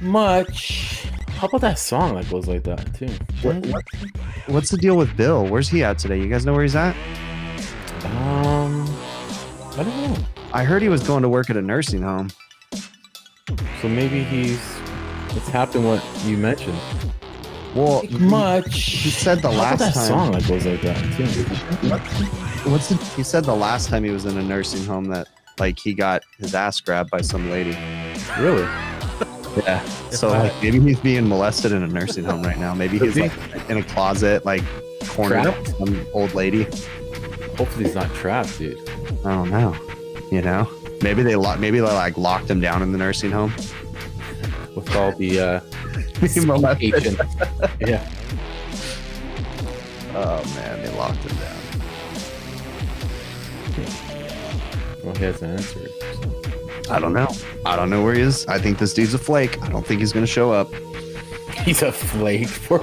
much. How about that song that goes like that too? What, what, what's the deal with Bill? Where's he at today? You guys know where he's at? Um, I don't know. I heard he was going to work at a nursing home. So maybe he's. It's happened what you mentioned. Well, much. He said the How last about that time. song that goes like that too? What's the, he said the last time he was in a nursing home that like he got his ass grabbed by some lady. Really? Yeah. So like maybe he's being molested in a nursing home right now. Maybe he's he? like in a closet, like cornered by some old lady. Hopefully he's not trapped, dude. I don't know. You know, maybe they lo- maybe they like locked him down in the nursing home. With all the uh, Molested. agent. yeah. Oh man, they locked him down. Well, he hasn't answered. So. I don't know. I don't know where he is. I think this dude's a flake. I don't think he's gonna show up. He's a flake for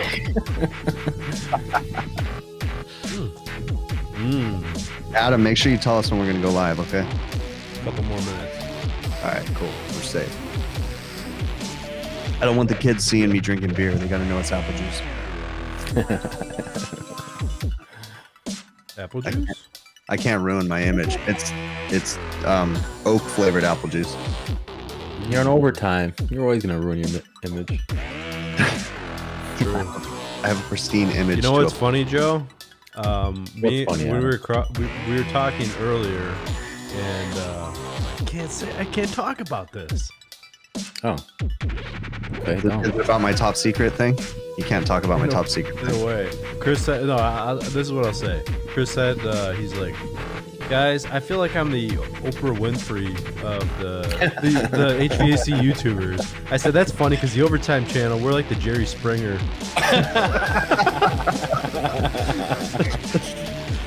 Mm, Adam, make sure you tell us when we're gonna go live, okay? A couple more minutes. All right, cool. We're safe. I don't want the kids seeing me drinking beer. They gotta know it's apple juice. Apple juice? I can't ruin my image. It's it's um, oak flavored apple juice. You're on overtime. You're always gonna ruin your mi- image. True. I have a pristine image. You know to what's funny, Joe? Um, me, funny, we Adam? were cro- we, we were talking earlier, and uh, I can't say I can't talk about this. Oh. Okay. Is No. is it about my top secret thing? You can't talk about my No. top secret thing. No way. Chris said no. I, I, this is what I'll say. Chris said uh, he's like, guys, I feel like I'm the Oprah Winfrey of the the, the HVAC YouTubers. I said that's funny because the Overtime channel, we're like the Jerry Springer.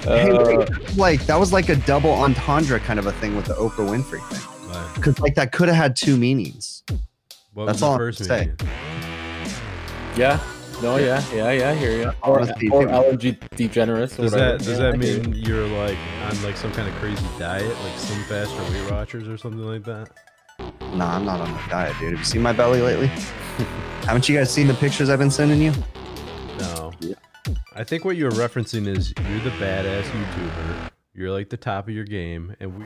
Hey, Uh, wait, like that was like a double entendre kind of a thing with the Oprah Winfrey thing. But Because like that could have had two meanings. what That's was the all I'm first gonna say. meeting? yeah. No. Yeah. Yeah. Yeah. I hear you. Or, Honestly, or dude. allergy degenerates. or Does whatever. that does that I hear you. mean you're like on like some kind of crazy diet, like Slim Fast or Weight Watchers or something like that? Nah, I'm not on a diet, dude. Have you seen my belly lately? Haven't you guys seen the pictures I've been sending you? No. I think what you're referencing is you're the badass YouTuber. You're like the top of your game, and we.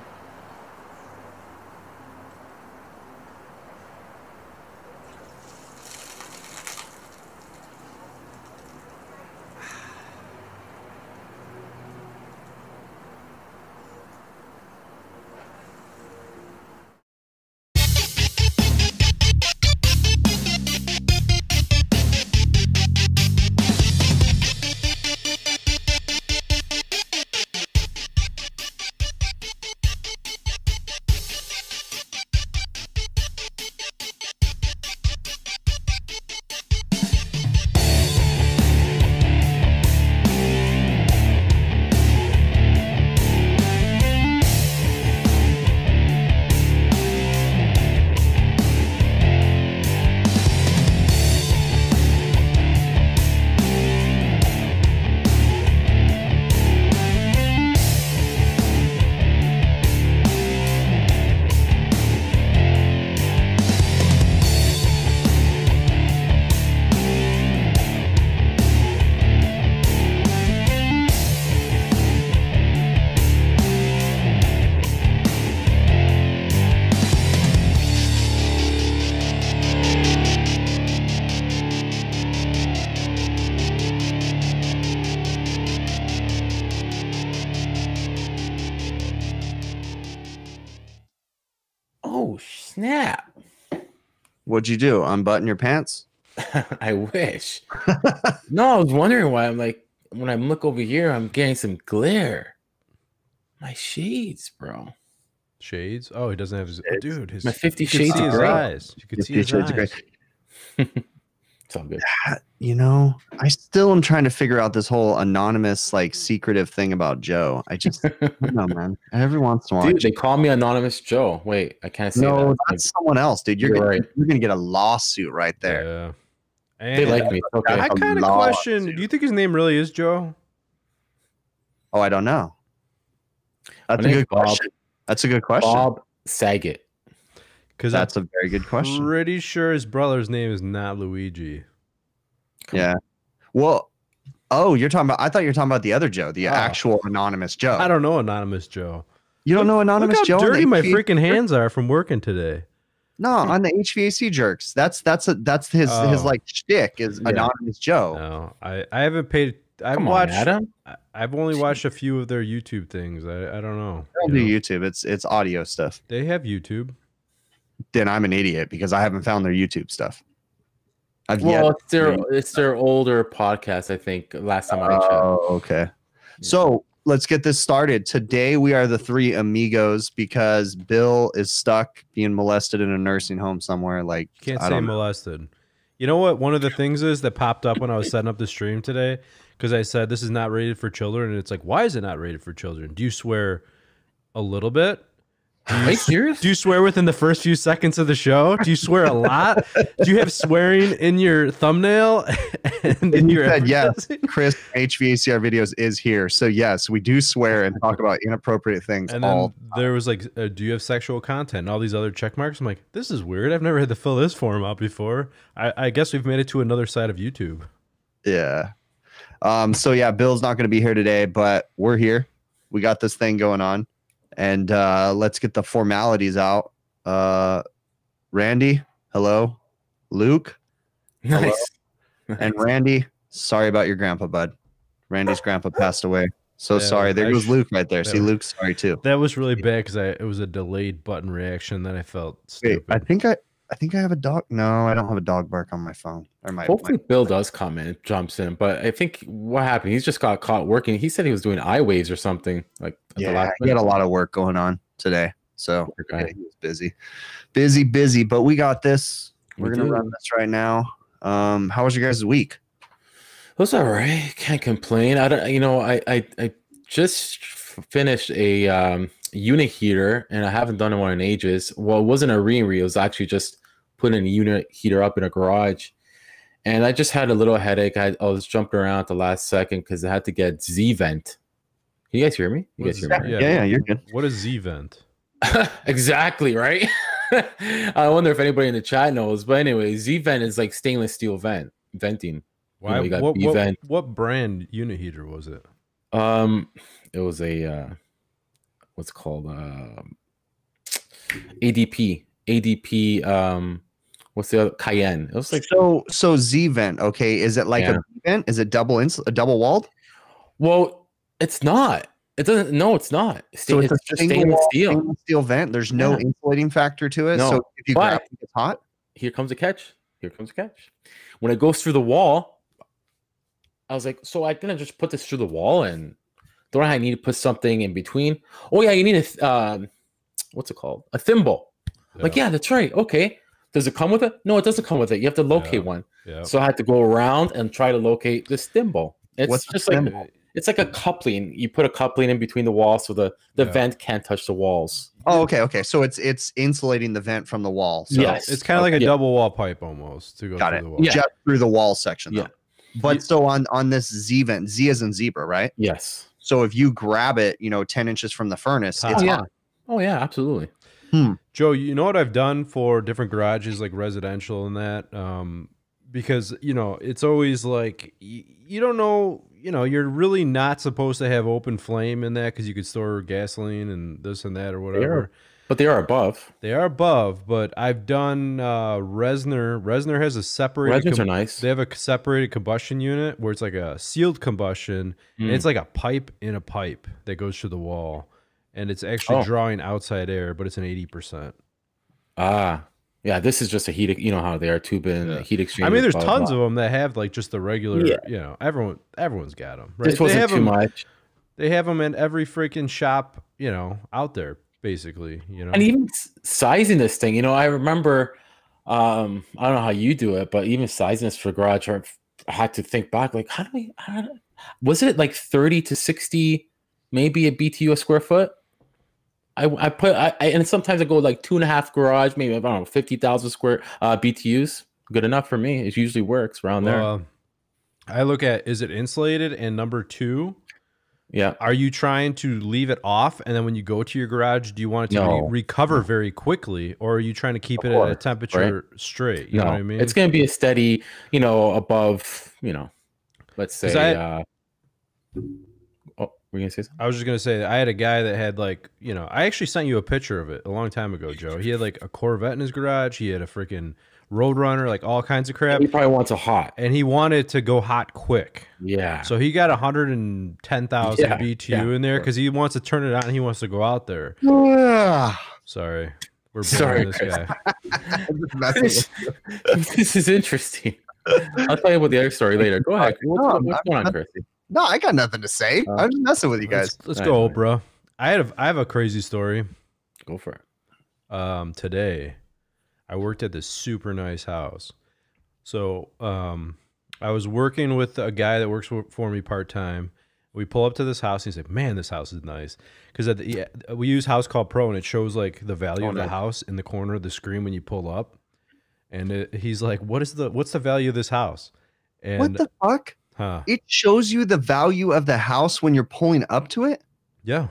What'd you do? Unbutton your pants? I wish. no, I was wondering why. I'm like, when I look over here, I'm getting some glare. My shades, bro. Shades? Oh, he doesn't have his. Dude, his. My Fifty Shades of his Grey. eyes. You could see his eyes. Grey. It's all good. You know, I still am trying to figure out this whole anonymous, like, secretive thing about Joe. I just, I don't know, man. Every once in a while, Dude, they call me Anonymous Joe. Wait, I can't say no, that. that's someone else, dude. You're You're gonna, right. you're gonna get a lawsuit right there. Yeah. They like me. Okay. I a kind of question. Do you think his name really is Joe? Oh, I don't know. That's My a good Bob. question. That's a good question. Bob Saget. Because That's a very good question. Pretty sure his brother's name is not Luigi. Come yeah. Well, oh, you're talking about. I thought you were talking about the other Joe, the Oh. actual anonymous Joe. I don't know, anonymous Joe. you don't know anonymous Look Joe? how on the dirty my HVAC freaking hands are from working today. No, on the HVAC jerks. That's that's a, that's his his Oh. like shtick is Yeah. anonymous Joe. No, I, I haven't paid. I've Come watched. on, Adam. I- I've only watched a few of their YouTube things. I, I don't know. I don't you do know. YouTube. It's it's audio stuff. They have YouTube. Then I'm an idiot because I haven't found their YouTube stuff. I've yet. Well, it's their it's their older podcast. I think last time I checked. Oh, okay. So let's get this started. Today we are the three amigos because Bill is stuck being molested in a nursing home somewhere. Like Can't I say don't know. molested. You know what? One of the things is that popped up when I was setting up the stream today because I said this is not rated for children, and it's like, why is it not rated for children? Do you swear a little bit? Are you serious? Do you swear within the first few seconds of the show? Do you swear a lot? Do you have swearing in your thumbnail and in And you your said yes. Chris HVACR videos is here. So yes, we do swear and talk about inappropriate things And all then there was like, uh, do you have sexual content and all these other check marks? I'm like, this is weird. I've never had to fill this form out before. I, I guess we've made it to another side of YouTube. Yeah. Um, so yeah, Bill's not gonna be here today, but we're here. We got this thing going on. And uh let's get the formalities out. Uh Randy, hello. Luke nice. and Randy, sorry about your grandpa, bud. Randy's grandpa passed away. So Yeah, sorry. There I goes Luke right there. See, was- Luke's sorry too. That was really bad because it was a delayed button reaction. Then I felt Wait. I think I I think I have a dog. No, I don't have a dog bark on my phone. Or my, Hopefully, Bill does come in, jumps in. But I think what happened? He's just got caught working. He said he was doing iWaves or something. Like yeah, last he had a lot of work going on today. So Poor yeah, he was busy, busy, busy. But we got this. We're We gonna do. run this right now. Um, how was your guys' week? It was all right. Can't complain. I don't. You know, I I, I just finished a um, unit heater, and I haven't done one in ages. Well, it wasn't a re It was actually just putting a unit heater up in a garage, and I just had a little headache. I, I was jumping around at the last second because I had to get Z vent. Can you guys hear me? You guys What's- hear me? Yeah, right? yeah, you're good. what is Z vent? exactly right. I wonder if anybody in the chat knows. But anyway, Z vent is like stainless steel vent venting. Why? you got what, what, what brand unit heater was it? Um, it was a uh, what's called um, ADP. ADP. Um, what's the other Cayenne? It was like so so Z vent. Okay, is it like Yeah. a vent? Is it double ins a double walled? well, it's not. It doesn't. No, it's not. So it's, it's, a just stainless steel. stainless steel vent. There's no Yeah. insulating factor to it. No, so if you but- grab it, it's hot. Here comes a catch. Here comes a catch. When it goes through the wall, I was like, so I didn't just put this through the wall and don't I need to put something in between? Oh yeah, you need a th- um, what's it called? A thimble. Like yeah, that's right. Okay. Does it come with it? No, it doesn't come with it. You have to locate Yeah. one. yeah. So I had to go around and try to locate this thimble. It's What's just like thimble? it's like a coupling. You put a coupling in between the walls so the the Yeah. vent can't touch the walls. Oh, okay, okay. So it's it's insulating the vent from the wall. So Yes. It's kind of like a Yeah. double wall pipe almost to go Got through it. the wall. Yeah. just through the wall section. Though. Yeah. But so on on this Z vent, Z is in zebra, right? Yes. So if you grab it, you know, ten inches from the furnace, Hot. it's Oh, yeah. hot. Oh yeah, absolutely. Joe, you know what I've done for different garages, like residential and that, um, because you know it's always like y- you don't know, you know, you're really not supposed to have open flame in that because you could store gasoline and this and that or whatever. But they are above. They are above, but I've done uh, Reznor. Reznor has a separated. Resins com- are nice. They have a separated combustion unit where it's like a sealed combustion. and Mm. it's like a pipe in a pipe that goes through the wall, and it's actually Oh. drawing outside air, but it's an eighty percent. Ah, yeah. This is just a heat. You know how they are tube in Yeah. heat exchange. I mean, there's tons of them that have like just the regular. Yeah. You know, everyone everyone's got them. Right? This wasn't too 'em- much. They have them in every freaking shop. You know, out there basically. You know, And even sizing this thing, you know, I remember. Um, I don't know how you do it, but even sizing this for garage, I I had to think back. Like, how do we? How do, was it like thirty to sixty, maybe a BTU a square foot? I, I put I, I and sometimes I go like two and a half garage, maybe I don't know, fifty thousand square uh, BTUs. Good enough for me. It usually works around there. Well, I look at is it insulated and number two, Yeah. Are you trying to leave it off, and then when you go to your garage, do you want it to No. re- recover very quickly, or are you trying to keep it at a course, temperature straight? You no, know what I mean? it's going to be a steady, you know, above, you know, let's say. I- uh, oh, we're gonna say something. I was just gonna say I had a guy that had like you know I actually sent you a picture of it a long time ago, Joe. He had like a Corvette in his garage. He had a freaking Roadrunner, like all kinds of crap, He probably wants a hot. and he wanted to go hot quick. Yeah. So he got 110,000 Yeah, BTU yeah, in there because he wants to turn it on. and He wants to go out there. Sorry, we're Sorry, boring this Chris. guy. I'm just messing this, this is interesting. I'll tell you about the other story later. Go ahead. What's, No, what's I'm- going on, Chrissy? No, I got nothing to say. Uh, I'm just messing with you guys. Let's, let's go, right. bro. I had a, I have a crazy story. Go for it. um, today I worked at this super nice house. So um, I was working with a guy that works for, me part time. We pull up to this house. And he's like, "Man, this house is nice." Because yeah, we use Housecall Pro, and it shows like the value Oh, of the house in the corner of the screen when you pull up. And it, he's like, "What is the what's the value of this house?" And what the fuck? huh, It shows you the value of the house when you're pulling up to it. yeah.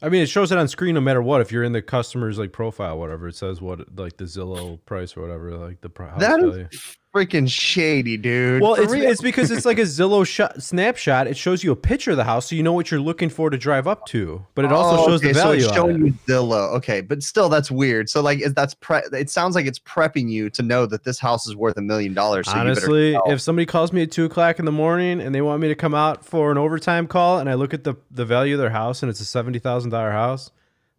I mean, it shows it on screen no matter what. If you're in the customer's like profile, whatever, it says what like the Zillow price or whatever, like the pri- house That is freaking shady, dude. Well, it's, it's because it's like a Zillow shot, snapshot. It shows you a picture of the house, so you know what you're looking for to drive up to. But it also Oh, shows the okay, value. So it's showing you Zillow. Okay, but still, that's weird. So like, that's pre- It sounds like it's prepping you to know that this house is worth a million dollars. Honestly, you better sell. if somebody calls me at two o'clock in the morning and they want me to come out for an overtime call, and I look at the the value of their house and it's a seventy thousand dollar house,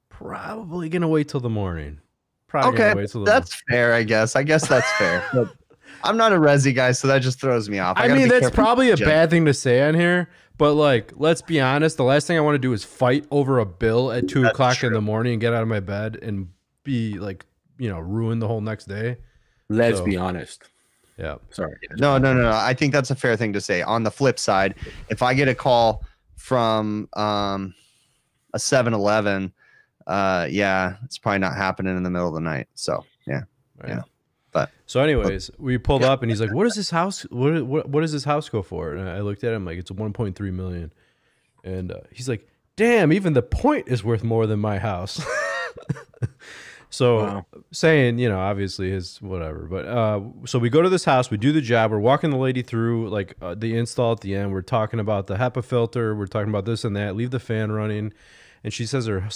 probably gonna wait till the morning. Probably okay, gonna wait till the that's fair. I guess. I guess that's fair. But I'm not a resi guy, so that just throws me off. I, gotta mean, that's probably a judge. bad thing to say on here, but like, let's be honest. The last thing I want to do is fight over a bill at two That's o'clock in the morning and get out of my bed and be like, you know, ruin the whole next day. Let's So- be honest. Yeah. Sorry. No, no, no, no. I think that's a fair thing to say. On the flip side, if I get a call from um, a 7-Eleven, uh, yeah, it's probably not happening in the middle of the night. So yeah, Right. Yeah. But- so, anyways, we pulled up and he's like, "What does this house? What what what does this house go for?" And I looked at him like, "It's 1.3 million," and uh, he's like, "Damn, even the point is worth more than my house." so Wow. saying, you know, obviously his whatever. But uh, so we go to this house, we do the job, we're walking the lady through like uh, the install at the end. We're talking about the HEPA filter, we're talking about this and that. Leave the fan running, and she says her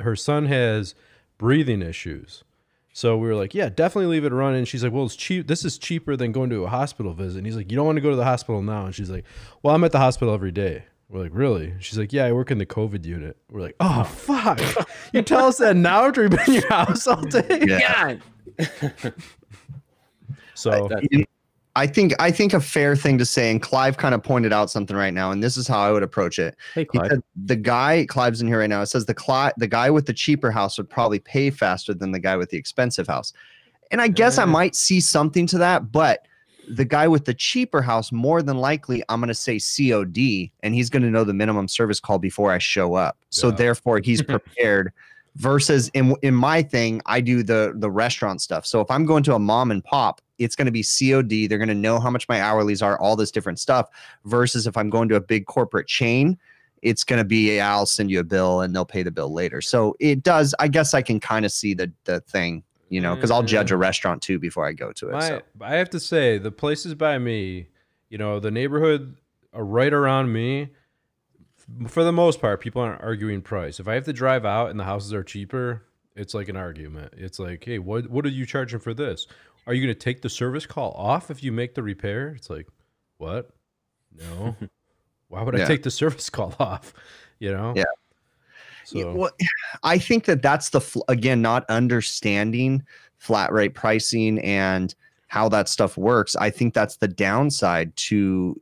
her son has breathing issues. So we were like, yeah, definitely leave it running. She's like, well, it's cheap. This is cheaper than going to a hospital visit. And he's like, you don't want to go to the hospital now. And she's like, well, I'm at the hospital every day. We're like, really? She's like, yeah, I work in the COVID unit. We're like, oh, oh. fuck! you tell us that now after we've been in your house all day. Yeah. So That- I think I think a fair thing to say, and Clive kind of pointed out something right now, and this is how I would approach it. hey, He said the guy Clive's in here right now. It says the Cli- the guy with the cheaper house would probably pay faster than the guy with the expensive house, and I guess I might see something to that. But the guy with the cheaper house, more than likely, I'm going to say COD, and he's going to know the minimum service call before I show up. So therefore, he's prepared. Versus in in my thing, I do the the restaurant stuff. So if I'm going to a mom and pop, it's going to be COD. They're going to know how much my hourlies are, all this different stuff. Versus if I'm going to a big corporate chain, it's going to be I'll send you a bill and they'll pay the bill later. So it does. I guess I can kind of see the the thing, you know, because I'll judge a restaurant too before I go to it. my, so I have to say, the places by me, you know, the neighborhood uh, right around me, for the most part, people aren't arguing price. If I have to drive out and the houses are cheaper, it's like an argument. It's like, hey, what what are you charging for this? Are you going to take the service call off if you make the repair? It's like, what? No. Why would I take the service call off? You know? Yeah. So Yeah, well, I think that that's the fl- again not understanding flat rate pricing and how that stuff works. I think that's the downside to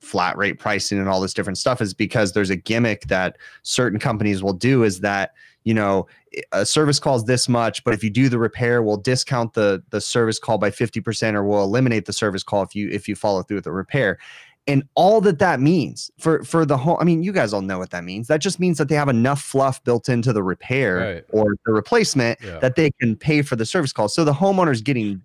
flat rate pricing and all this different stuff is because there's a gimmick that certain companies will do is that you know a service calls this much but if you do the repair we'll discount the the service call by 50% or we'll eliminate the service call if you if you follow through with the repair. And all that that means for for the home i mean you guys all know what that means. That just means that they have enough fluff built into the repair Right. or the replacement Yeah. that they can pay for the service call. So the homeowner's getting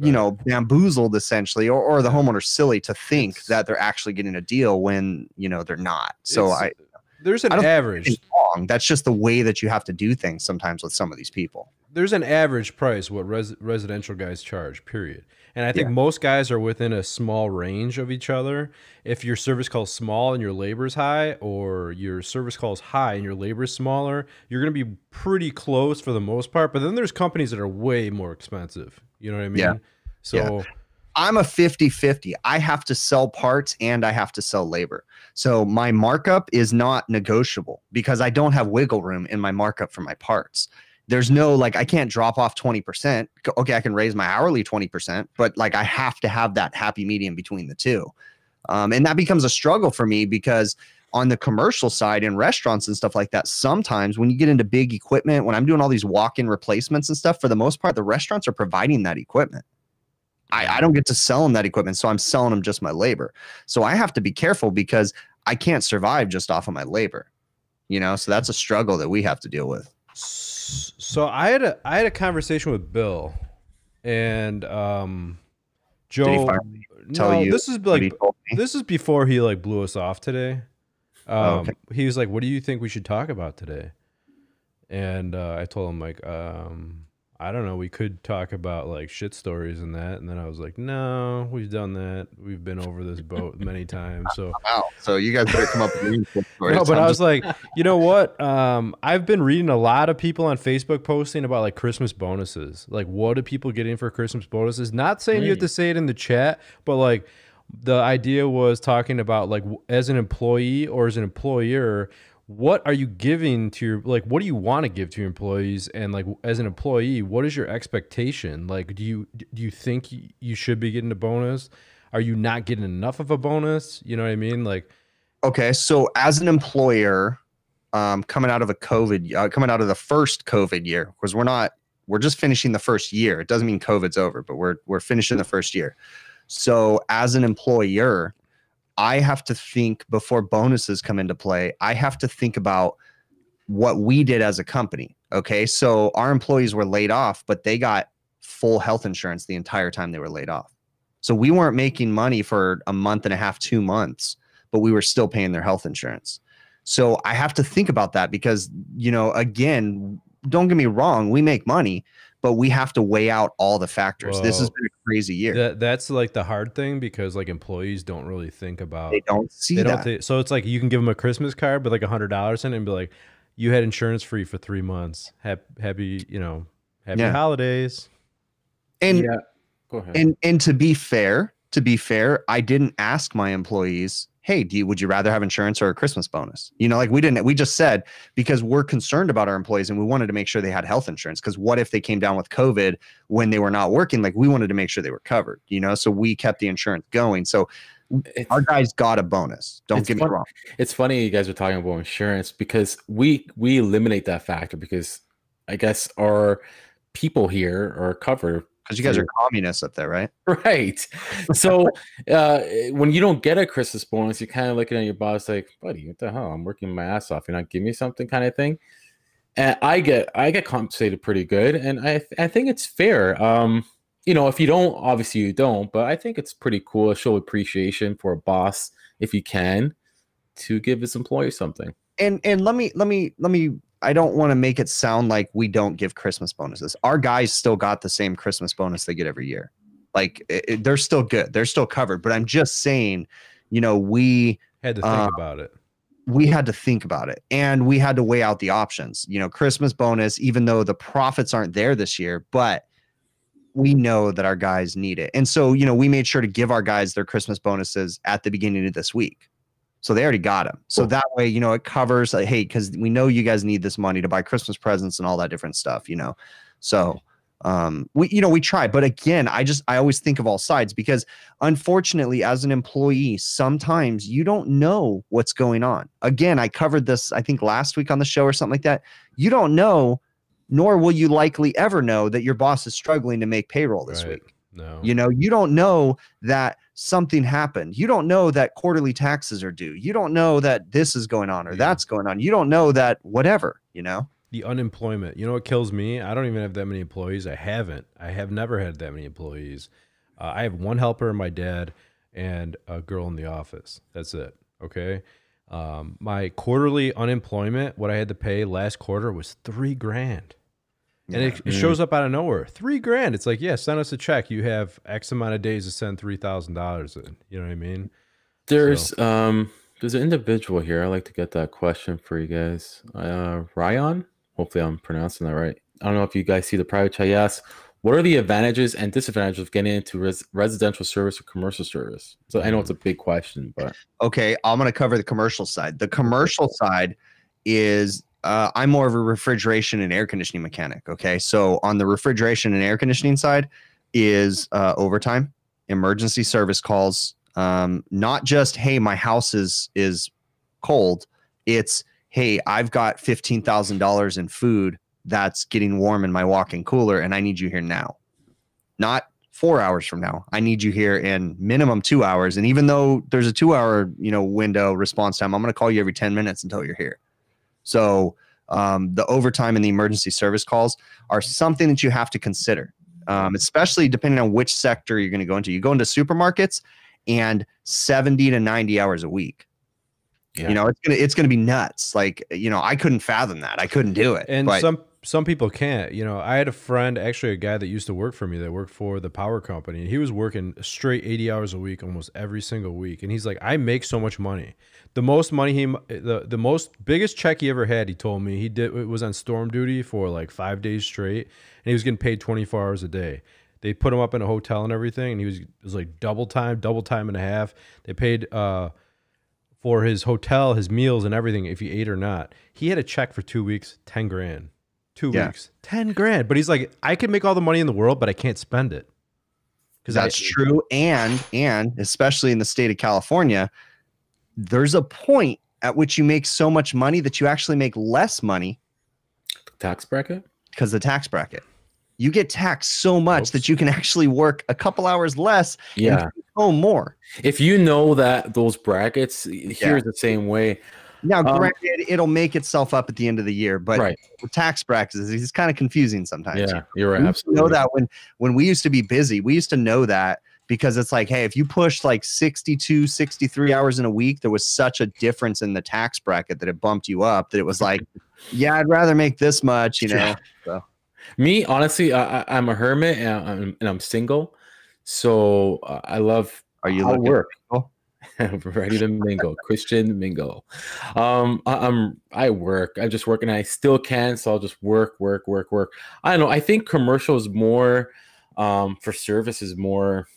you know bamboozled essentially or, or the homeowner's silly to think It's- that they're actually getting a deal when you know they're not. So i there's an I don't think average. wrong. That's just the way that you have to do things sometimes with some of these people. There's an average price what res- residential guys charge period. And i think Yeah. most guys are within a small range of each other. If your service call is small and your labor is high or your service call is high and your labor is smaller you're going to be pretty close for the most part. But then there's companies that are way more expensive. You know what i mean? Yeah. so i'm a 50-50 i have to sell parts and i have to sell labor. So my markup is not negotiable because i don't have wiggle room in my markup for my parts. There's no like i can't drop off 20% okay i can raise my hourly 20% but like i have to have that happy medium between the two. Um, and that becomes a struggle for me because on the commercial side in restaurants and stuff like that sometimes when you get into big equipment when i'm doing all these walk-in replacements and stuff for the most part the restaurants are providing that equipment I, I don't get to sell them that equipment so i'm selling them just my labor so i have to be careful because i can't survive just off of my labor you know so that's a struggle that we have to deal with So I had a I had a conversation with Bill, and um, Joe. Did he finally tell no, you this is like this is before he like blew us off today. Um, Oh, okay. He was like, "What do you think we should talk about today?" And uh, I told him like, um, "I don't know. We could talk about like shit stories and that." And then I was like, "No, we've done that. We've been over this boat many times." So wow so you guys better come up with stories. no, but I was like, you know what? Um, I've been reading a lot of people on Facebook posting about like Christmas bonuses. Like, what do people get in for Christmas bonuses? Not saying you have to say it in the chat, but like the idea was talking about like as an employee or as an employer, what are you giving to your like what do you want to give to your employees? And like as an employee what is your expectation? Like do you do you think you should be getting a bonus? Are you not getting enough of a bonus? You know what i mean? Like okay so as an employer um, coming out of a covid uh, coming out of the first covid year because we're not we're just finishing the first year. It doesn't mean covid's over but we're we're finishing the first year. So as an employer i have to think before bonuses come into play i have to think about what we did as a company okay so our employees were laid off but they got full health insurance the entire time they were laid off so we weren't making money for a month and a half two months but we were still paying their health insurance. So I have to think about that because, you know, again, don't get me wrong, we make money, but we have to weigh out all the factors. this has been a crazy year. That that's like the hard thing because like employees don't really think about they don't see they don't that. thi- so it's like you can give them a Christmas card with like a hundred dollars in it and be like, you had insurance free for three months. Happy, happy you know, happy Yeah. holidays. and yeah, go ahead. and and to be fair, to be fair, I didn't ask my employees, "Hey, do you would you rather have insurance or a Christmas bonus?" You know, like we didn't we just said because we're concerned about our employees and we wanted to make sure they had health insurance because what if they came down with COVID when they were not working? Like we wanted to make sure they were covered, you know? So we kept the insurance going. So It's- our guys got a bonus. Don't get me fun- wrong. it's funny you guys are talking about insurance because we we eliminate that factor because I guess our people here are covered Because you guys are communists up there, right? right. So uh, when you don't get a Christmas bonus, you're kind of looking at your boss like, "Buddy, what the hell? I'm working my ass off. You're not giving me something," kind of thing. And I get I get compensated pretty good, and I I think it's fair. Um, you know, if you don't, obviously you don't, but I think it's pretty cool. to Show appreciation for a boss if you can to give his employee something. and and let me let me let me i don't want to make it sound like we don't give christmas bonuses. Our guys still got the same christmas bonus they get every year. Like it, it- they're still good. They're still covered but i'm just saying you know we Had to think Uh, about it. we had to think about it and we had to weigh out the options. You know christmas bonus even though the profits aren't there this year but we know that our guys need it. And so you know we made sure to give our guys their christmas bonuses at the beginning of this week so they already got them so Cool. that way you know it covers like hey because we know you guys need this money to buy christmas presents and all that different stuff you know so um we you know we try but again i just i always think of all sides because unfortunately as an employee sometimes you don't know what's going on again i covered this i think last week on the show or something like that you don't know nor will you likely ever know that your boss is struggling to make payroll this Right. week No. you know you don't know that something happened you don't know that quarterly taxes are due you don't know that this is going on or Yeah. that's going on you don't know that whatever you know the unemployment. You know what kills me? I don't even have that many employees. I haven't. I have never had that many employees. Uh, I have one helper, my dad, and a girl in the office. That's it. Okay. Um, my quarterly unemployment, what I had to pay last quarter was three grand. And it, it shows up out of nowhere. Three grand. It's like, yeah, send us a check. You have X amount of days to send three thousand dollars in. You know what I mean? There's um there's an individual here. I like to get that question for you guys. Uh Ryan. Hopefully I'm pronouncing that right. I don't know if you guys see the private chat. Yes. What are the advantages and disadvantages of getting into res- residential service or commercial service? So I know it's a big question, but Okay, I'm going to cover the commercial side. The commercial side is uh, I'm more of a refrigeration and air conditioning mechanic. Okay, so on the refrigeration and air conditioning side is uh, overtime, emergency service calls. Um, not just hey, my house is is cold. It's hey, I've got fifteen thousand dollars in food that's getting warm in my walk-in cooler, and I need you here now. Not four hours from now. I need you here in minimum two hours. And even though there's a two hour, you know, window response time, I'm going to call you every 10 minutes until you're here. So um, the overtime and the emergency service calls are something that you have to consider, um, especially depending on which sector you're going to go into. You go into supermarkets and 70 to 90 hours a week. Yeah. You know, it's gonna it's gonna be nuts. Like, you know, I couldn't fathom that. I couldn't do it. And but some some people can't. You know, I had a friend, actually a guy that used to work for me that worked for the power company, and he was working straight 80 hours a week almost every single week. And he's like, I make so much money. The most money he the the most biggest check he ever had, he told me, he did it was on storm duty for like 5 days straight, and he was getting paid 24 hours a day. They put him up in a hotel and everything, and he was was like double time, double time and a half. They paid uh for his hotel, his meals, and everything, if he ate or not. He had a check for two weeks, 10 grand. Two Yeah. weeks, 10 grand. But he's like, I can make all the money in the world, but I can't spend it. Because That's true. And and especially in the state of California, there's a point at which you make so much money that you actually make less money tax bracket. because the tax bracket. You get taxed so much Oops. that you can actually work a couple hours less Yeah. and take home more. If you know that those brackets, here's the same way. Now, Um, granted, it'll make itself up at the end of the year, but right. tax brackets, it's kind of confusing sometimes. Yeah, you're right. we to know that when when we used to be busy we used to know that because it's like hey if you pushed like 62 63 hours in a week there was such a difference in the tax bracket that it bumped you up that it was like yeah i'd rather make this much you know Yeah. Me, honestly, I, I'm a hermit and I'm, and I'm single, so uh, I love are you looking work. single? ready to mingle, Christian mingle. Um, I, I'm I work. I just work, and I still can. So I'll just work, work, work, work. I don't know. I think commercial is more um, for service is more.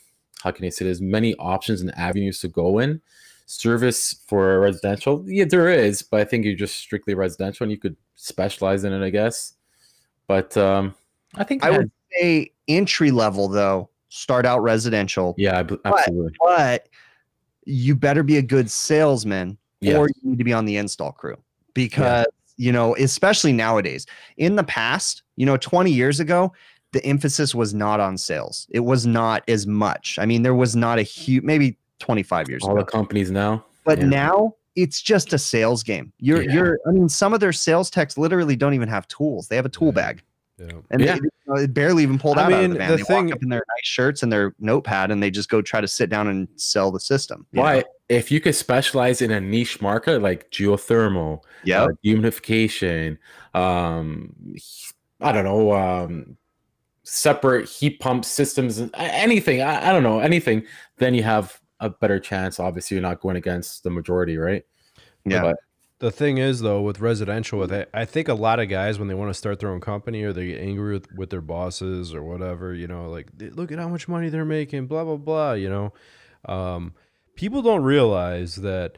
How can I say? There's many options and avenues to go in. Service for residential, yeah, there is, but I think you're just strictly residential, and you could specialize in it, I guess. But um, I think i would say entry level though start out residential yeah, absolutely. but you better be a good salesman Yes. or you need to be on the install crew because you know especially nowadays in the past you know 20 years ago the emphasis was not on sales it was not as much i mean there was not a huge maybe 25 years All the ago companies now. but yeah. now it's just a sales game you're Yeah. you're i mean some of their sales techs literally don't even have tools they have a tool mm-hmm. bag Yeah. and Yeah. they, you know, it barely even pulled I out, out of mean, the van the they thing- walk up in their nice shirts and their notepad and they just go try to sit down and sell the system you know? Why? If you could specialize in a niche market like geothermal, yeah uh, dehumidification, um, I don't know, um, separate heat pump systems, anything, I, I don't know, anything, then you have a better chance. Obviously, you're not going against the majority, right? yeah But The thing is, though, with residential, with it, I think a lot of guys when they want to start their own company or they get angry with, with their bosses or whatever, you know, like look at how much money they're making, blah blah blah. You know, um, people don't realize that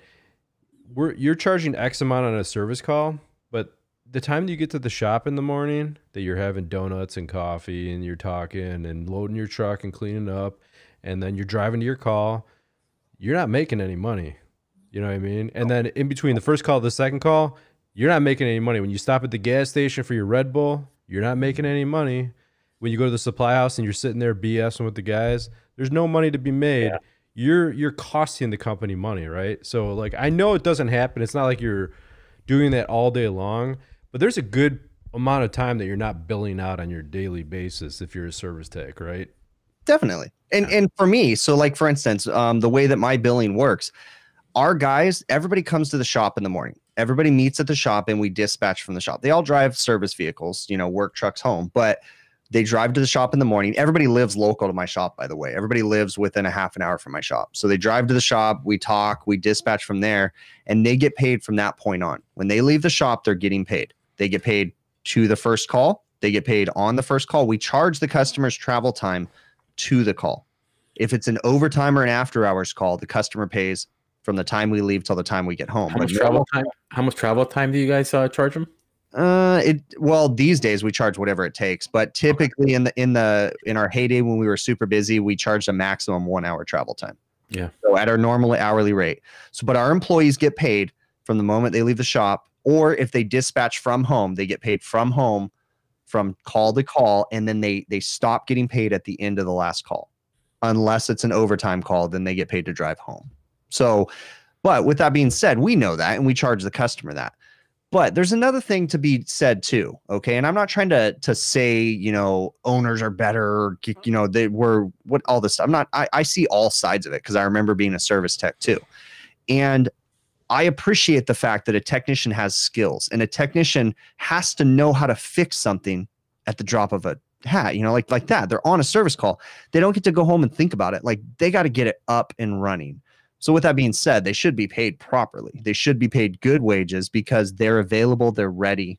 we're you're charging X amount on a service call, but the time that you get to the shop in the morning, that you're having donuts and coffee and you're talking and loading your truck and cleaning up, and then you're driving to your call, you're not making any money. You know what I mean? And then in between the first call the second call, you're not making any money. When you stop at the gas station for your Red Bull, you're not making any money. When you go to the supply house and you're sitting there BSing with the guys, there's no money to be made. Yeah. You're you're costing the company money, right? So like I know it doesn't happen. It's not like you're doing that all day long, but there's a good amount of time that you're not billing out on your daily basis if you're a service tech, right? Definitely. And Yeah. and for me, so like for instance, um, the way that my billing works, our guys, everybody comes to the shop in the morning. Everybody meets at the shop and we dispatch from the shop. They all drive service vehicles, you know, work trucks home, but they drive to the shop in the morning. Everybody lives local to my shop, by the way. Everybody lives within a half an hour from my shop. So they drive to the shop, we talk, we dispatch from there, and they get paid from that point on. When they leave the shop, they're getting paid. They get paid to the first call, they get paid on the first call. We charge the customer's travel time to the call. If it's an overtime or an after hours call, the customer pays from the time we leave till the time we get home. How But much no- travel time? How much travel time do you guys uh, charge them? Uh, it well these days we charge whatever it takes, but typically in the in the in our heyday when we were super busy, we charged a maximum one hour travel time. Yeah. So at our normal hourly rate. So, but our employees get paid from the moment they leave the shop, or if they dispatch from home, they get paid from home, from call to call, and then they they stop getting paid at the end of the last call, unless it's an overtime call. Then they get paid to drive home. So, but with that being said, we know that and we charge the customer that. But there's another thing to be said too, okay? And I'm not trying to to say, you know, owners are better, you know, they were what all this stuff. I'm not. I, I see all sides of it because I remember being a service tech too, and I appreciate the fact that a technician has skills and a technician has to know how to fix something at the drop of a hat. You know, like like that. They're on a service call. They don't get to go home and think about it. Like they got to get it up and running. So with that being said, they should be paid properly. They should be paid good wages because they're available, they're ready,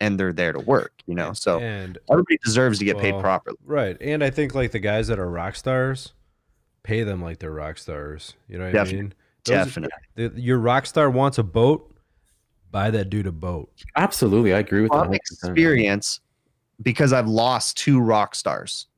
and they're there to work, you know. So and everybody deserves to get paid properly. right, and I think like the guys that are rock stars, pay them like they're rock stars. You know what Definitely. I mean? Those- Definitely. the- your rock star wants a boat, buy that dude a boat. Absolutely, I agree with that. experience, because I've lost two rock stars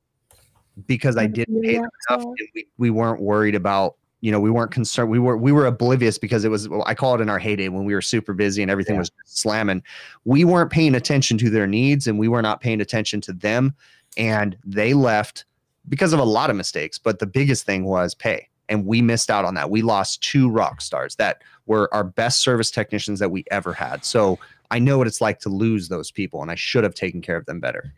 because I didn't pay them enough and we, we weren't worried about you know we weren't concerned we were we were oblivious because it was well, I call it in our heyday when we were super busy and everything Yeah. was slamming. We weren't paying attention to their needs and we were not paying attention to them. And they left because of a lot of mistakes but the biggest thing was pay. And we missed out on that. We lost two rock stars that were our best service technicians that we ever had. So I know what it's like to lose those people, and I should have taken care of them better.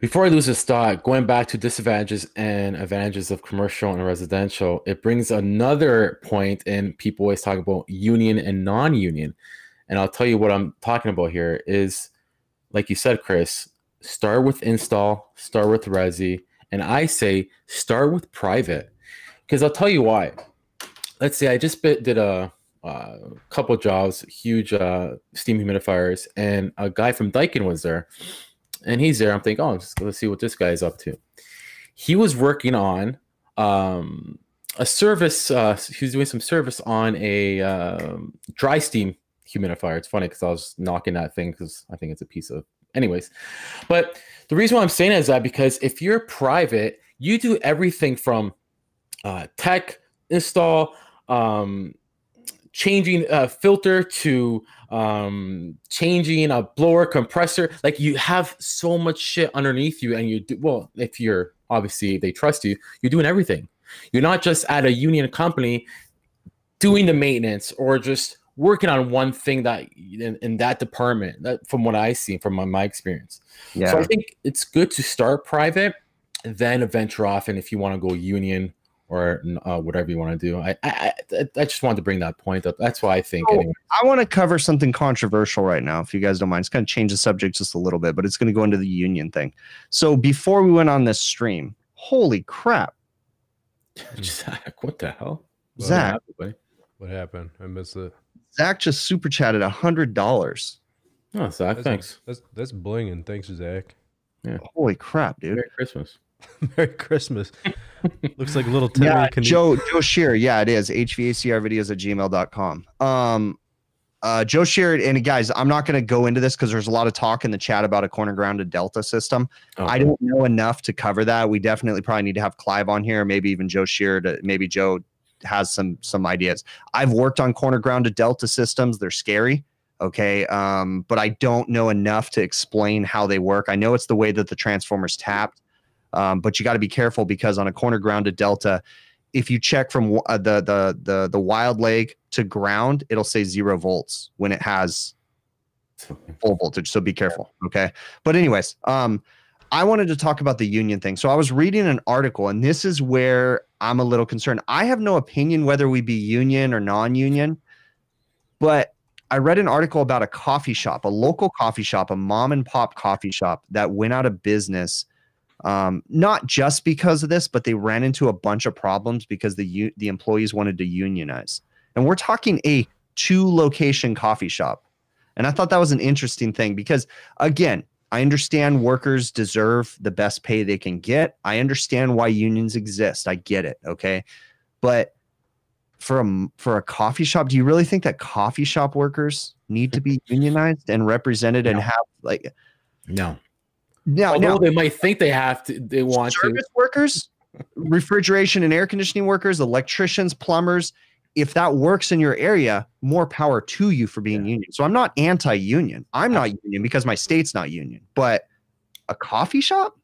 Before I lose this thought, going back to disadvantages and advantages of commercial and residential, it brings another point, and people always talk about union and non-union. And I'll tell you what I'm talking about here is, like you said, Chris, start with install, start with resi, and I say start with private, because I'll tell you why. Let's say I just did a uh, couple jobs, huge uh, steam humidifiers, and a guy from Daikin was there and he's there. I'm thinking, oh, just let's see what this guy is up to. He was working on um, a service. Uh, he was doing some service on a um, dry steam humidifier. It's funny because I was knocking that thing because I think it's a piece of. Anyways, but the reason why I'm saying is that because if you're private, you do everything from uh, tech install, um, changing a filter to um changing a blower compressor like you have so much shit underneath you and you do well if you're obviously they trust you you're doing everything you're not just at a union company doing the maintenance or just working on one thing that in, in that department that from what i see from my, my experience Yeah. so i think it's good to start private then venture off and if you want to go union or uh, whatever you want to do I, I i I just wanted to bring that point up that's why i think Oh, anyway. I want to cover something controversial right now, if you guys don't mind. It's going to change the subject just a little bit, but it's going to go into the union thing. So before we went on this stream, holy crap, Zach, what the hell? Well, Zach, happened. What happened? I missed it. Zach just super chatted a hundred dollars. Oh, Zach, That's, thanks. That's that's blinging. Thanks, Zach. Yeah. Holy crap, dude. Merry Christmas. Merry Christmas. Looks like a little Timmy Yeah, Kane- Joe Joe Shear. Yeah, it is. HVACRvideos at gmail.com. Um uh Joe Shear, and guys, I'm not gonna go into this because there's a lot of talk in the chat about a corner grounded delta system. I don't know enough to cover that. We definitely probably need to have Clive on here, maybe even Joe Shear to maybe Joe has some some ideas. I've worked on corner grounded delta systems. They're scary. Okay. Um, but I don't know enough to explain how they work. I know it's the way that the transformer's tapped. Um, but you got to be careful because on a corner grounded delta, if you check from uh, the the the the wild leg to ground, it'll say zero volts when it has full voltage. So be careful. Okay. But anyways, um, I wanted to talk about the union thing. So I was reading an article, and this is where I'm a little concerned. I have no opinion whether we be union or non-union, but I read an article about a coffee shop, a local coffee shop, a mom and pop coffee shop that went out of business. Um, not just because of this, but they ran into a bunch of problems because the the employees wanted to unionize. And we're talking a two location coffee shop. And I thought that was an interesting thing because again, I understand workers deserve the best pay they can get. I understand why unions exist. I get it, okay? But for a for a coffee shop, do you really think that coffee shop workers need to be unionized and represented and have like No. Now, Although now they might think they have to, they want to. service workers, refrigeration and air conditioning workers, electricians, plumbers, if that works in your area, more power to you for being union. So I'm not anti-union. I'm not union because my state's not union. But a coffee shop?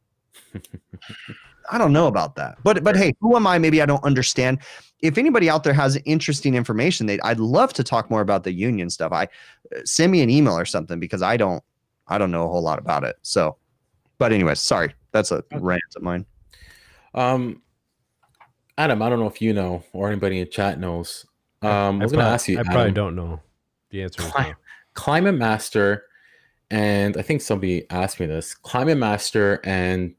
I don't know about that. But but hey, who am I? Maybe I don't understand. If anybody out there has interesting information, they I'd love to talk more about the union stuff. I uh, send me an email or something because I don't I don't know a whole lot about it. So, but anyways, sorry. That's a rant of mine. Um, Adam, I don't know if you know or anybody in chat knows. Um, I was going to ask you. I probably Adam, don't know the answer. Is Cli- no. Climate Master, and I think somebody asked me this. Climate Master and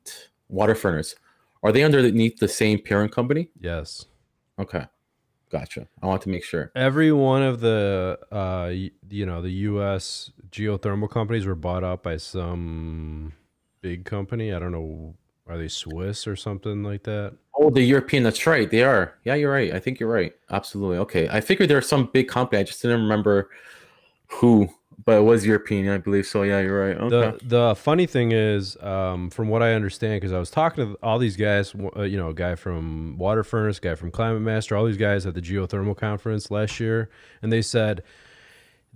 Water Furnace, are they underneath the same parent company? Yes. Okay, gotcha. I want to make sure. Every one of the uh you know the U.S. geothermal companies were bought up by some big company. I don't know. Are they Swiss or something like that? Oh, the European. That's right. They are. Yeah, you're right. I think you're right. Absolutely. Okay. I figured there's some big company. I just didn't remember who, but it was European. I believe so. Yeah, you're right. Okay. The the funny thing is, um, from what I understand, because I was talking to all these guys, uh, you know, a guy from Water Furnace, guy from Climate Master, all these guys at the geothermal conference last year, and they said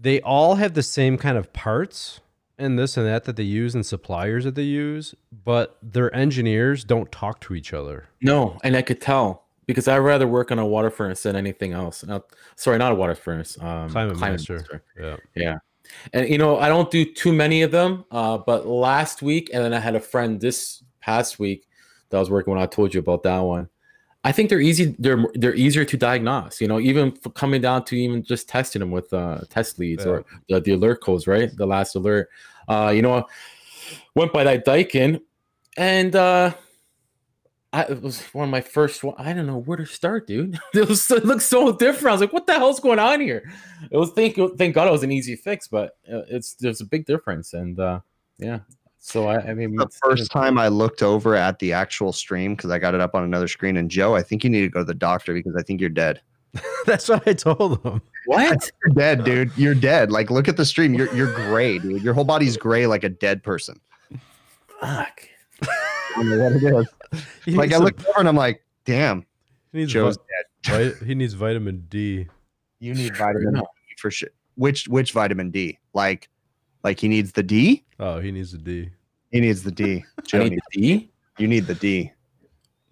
they all have the same kind of parts and this and that that they use and suppliers that they use, but their engineers don't talk to each other. No, and I could tell because I'd rather work on a water furnace than anything else. Now, sorry, not a water furnace. Um, Climate, Master. Yeah. Yeah. And you know, I don't do too many of them. Uh, but last week, and then I had a friend this past week that I was working when I told you about that one. I think they're easy. They're they're easier to diagnose. You know, even for coming down to even just testing them with uh, test leads or the, the alert codes, right? The last alert. Uh, you know, went by that Daikin, and uh, I, it was one of my first one. I don't know where to start, dude. It was it looked so different. I was like, "What the hell's going on here?" It was thank thank God it was an easy fix, but uh, it's there's a big difference, and uh, yeah. So I, I mean, the first time I looked over at the actual stream because I got it up on another screen. And Joe, I think you need to go to the doctor because I think you're dead. That's what I told them. what? You're dead, dude. You're dead. Like, look at the stream. You're you're gray, dude. Your whole body's gray like a dead person. Fuck. I don't know what it is. He Like, I some- looked over and I'm like, damn, he needs Joe's vi- dead. vi- he needs vitamin D. You need vitamin D for sure. Which which vitamin D? Like, like he needs the D. Oh, he needs a D. He needs the D. Joe need needs- the D. you need the D.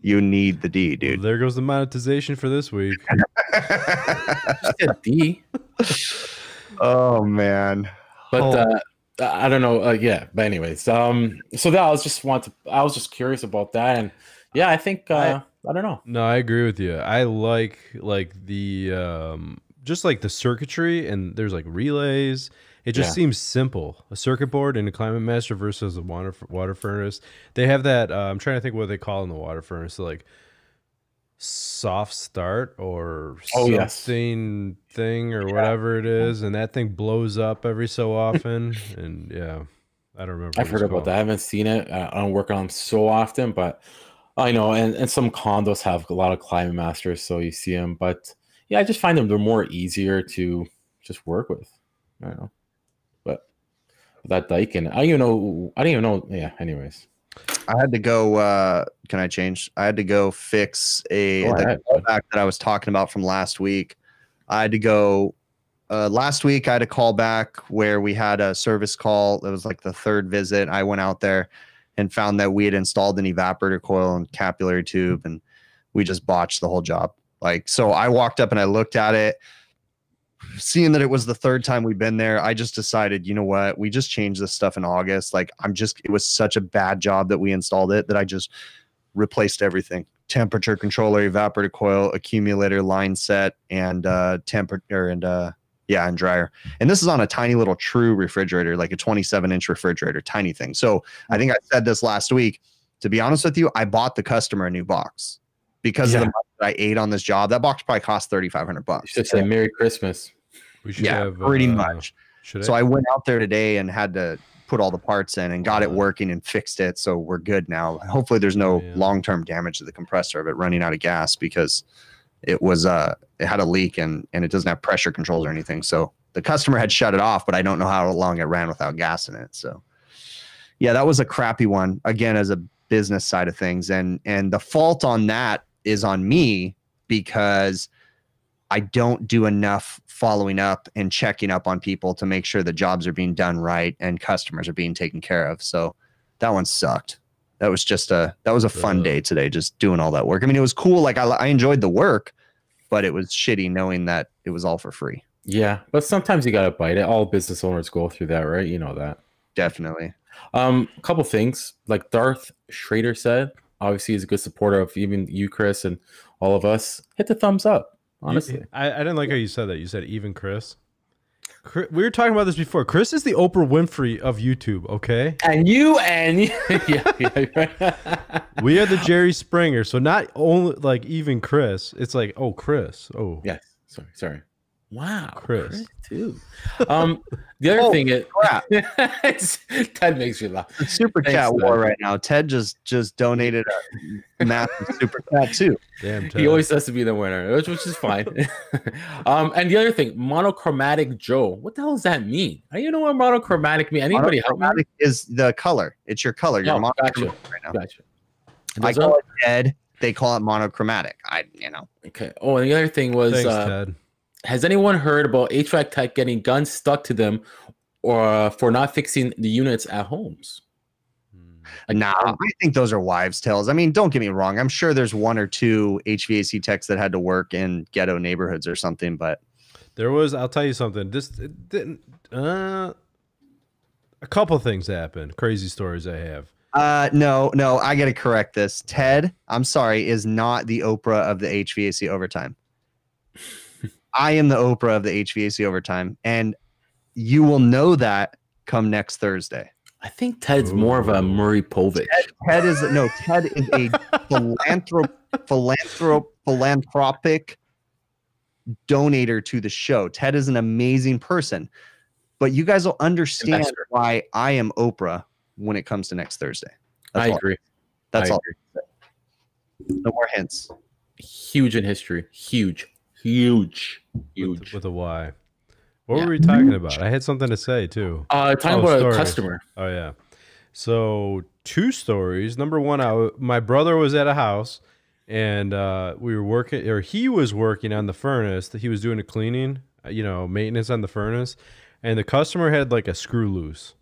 You need the D, Well, dude. there goes the monetization for this week. Just said D. oh man. But Oh. uh, I don't know. Uh, yeah. But anyways, um, so that I was just want to. I was just curious about that, and yeah, I think uh, I, don't know. No, I agree with you. I like like the um just like the circuitry and there's like relays. It just Yeah. seems simple. A circuit board in a climate master versus a water water furnace. They have that. Uh, I'm trying to think what they call in the water furnace, like soft start or Oh, yes. something thing or whatever it is, and that thing blows up every so often. and yeah, I don't remember. I've heard about called. that. I haven't seen it. I don't work on them so often, but I know. And, and some condos have a lot of climate masters, so you see them. But yeah, I just find them they're more easier to just work with. I don't know. That Daikin, I don't even know. I don't even know. Yeah. Anyways, I had to go. Uh, can I change? I had to go fix a Go the callback that I was talking about from last week. I had to go. Uh, last week, I had a call back where we had a service call. It was like the third visit. I went out there and found that we had installed an evaporator coil and capillary tube, and we just botched the whole job. Like, so I walked up and I looked at it. Seeing that it was the third time we've been there, I just decided, you know what? We just changed this stuff in August. Like, I'm just, it was such a bad job that we installed it that I just replaced everything temperature controller, evaporator coil, accumulator, line set, and uh, temperature and uh, yeah, and dryer. And this is on a tiny little true refrigerator, like a 27 inch refrigerator, tiny thing. So I think I said this last week. To be honest with you, I bought the customer a new box because of the money that I ate on this job. That box probably cost 3,500 bucks. Should say Merry Christmas. We should Yeah, have pretty uh, much. Should So I? I went out there today and had to put all the parts in and got it Uh, working and fixed it. So we're good now. Hopefully there's no Yeah. long-term damage to the compressor of it running out of gas because it was uh it had a leak and and it doesn't have pressure controls or anything. So the customer had shut it off, but I don't know how long it ran without gas in it. So yeah, that was a crappy one again as a business side of things. And and the fault on that is on me because I don't do enough following up and checking up on people to make sure the jobs are being done right and customers are being taken care of. So that one sucked. That was just a that was a fun Yeah. day today, just doing all that work. I mean, it was cool. Like I, I enjoyed the work, but it was shitty knowing that it was all for free. Yeah, but sometimes you gotta bite it. All business owners go through that, right? You know that. Definitely. Um, a couple things like Darth Schrader said. Obviously, he's a good supporter of even you, Chris, and all of us. Hit the thumbs up. Honestly, I, I didn't like how you said that. You said even Chris. Chris. We were talking about this before. Chris is the Oprah Winfrey of YouTube. Okay, and you and you. yeah, yeah, right. we are the Jerry Springer. So not only like even Chris. It's like oh Chris. Oh yes. Sorry, sorry. Wow, Chris. too. Um, the other Oh, thing is, crap. Ted makes me laugh. The super Thanks, chat Ted. war right now. Ted just just donated a massive super chat too. damn. Ted. He always has to be the winner, which, which is fine. um, and the other thing, monochromatic Joe. What the hell does that mean? I don't even know what monochromatic mean. Anybody help me? Monochromatic is the color. It's your color. You're Oh, gotcha. monochromatic right now. Gotcha. I call it dead. They call it monochromatic. I you know. okay. Oh, and the other thing was, Thanks, uh, Ted. Has anyone heard about HVAC tech getting guns stuck to them, or uh, for not fixing the units at homes? Like, Nah, I think those are wives' tales. I mean, don't get me wrong. I'm sure there's one or two HVAC techs that had to work in ghetto neighborhoods or something, but There was. I'll tell you something. This didn't. Uh, a couple things happened. Crazy stories I have. uh no, no, I gotta correct this. Ted, I'm sorry, is not the Oprah of the HVAC overtime. I am the Oprah of the HVAC overtime, and you will know that come next Thursday. I think Ted's more of a Maury Povich. Ted is no Ted is a philanthrop philanthrop philanthropic donator to the show. Ted is an amazing person, but you guys will understand Investor. why I am Oprah when it comes to next Thursday. That's I all. agree. That's I all. No more hints. Huge in history. Huge. Huge. With, Huge. with a Y. What Yeah. were we talking about? I had something to say too. Uh, talking Oh, about stories. a customer. Oh yeah. So two stories. Number one, I my brother was at a house, and uh, we were working, or he was working on the furnace. That He was doing a cleaning, uh, you know, maintenance on the furnace, and the customer had like a screw loose.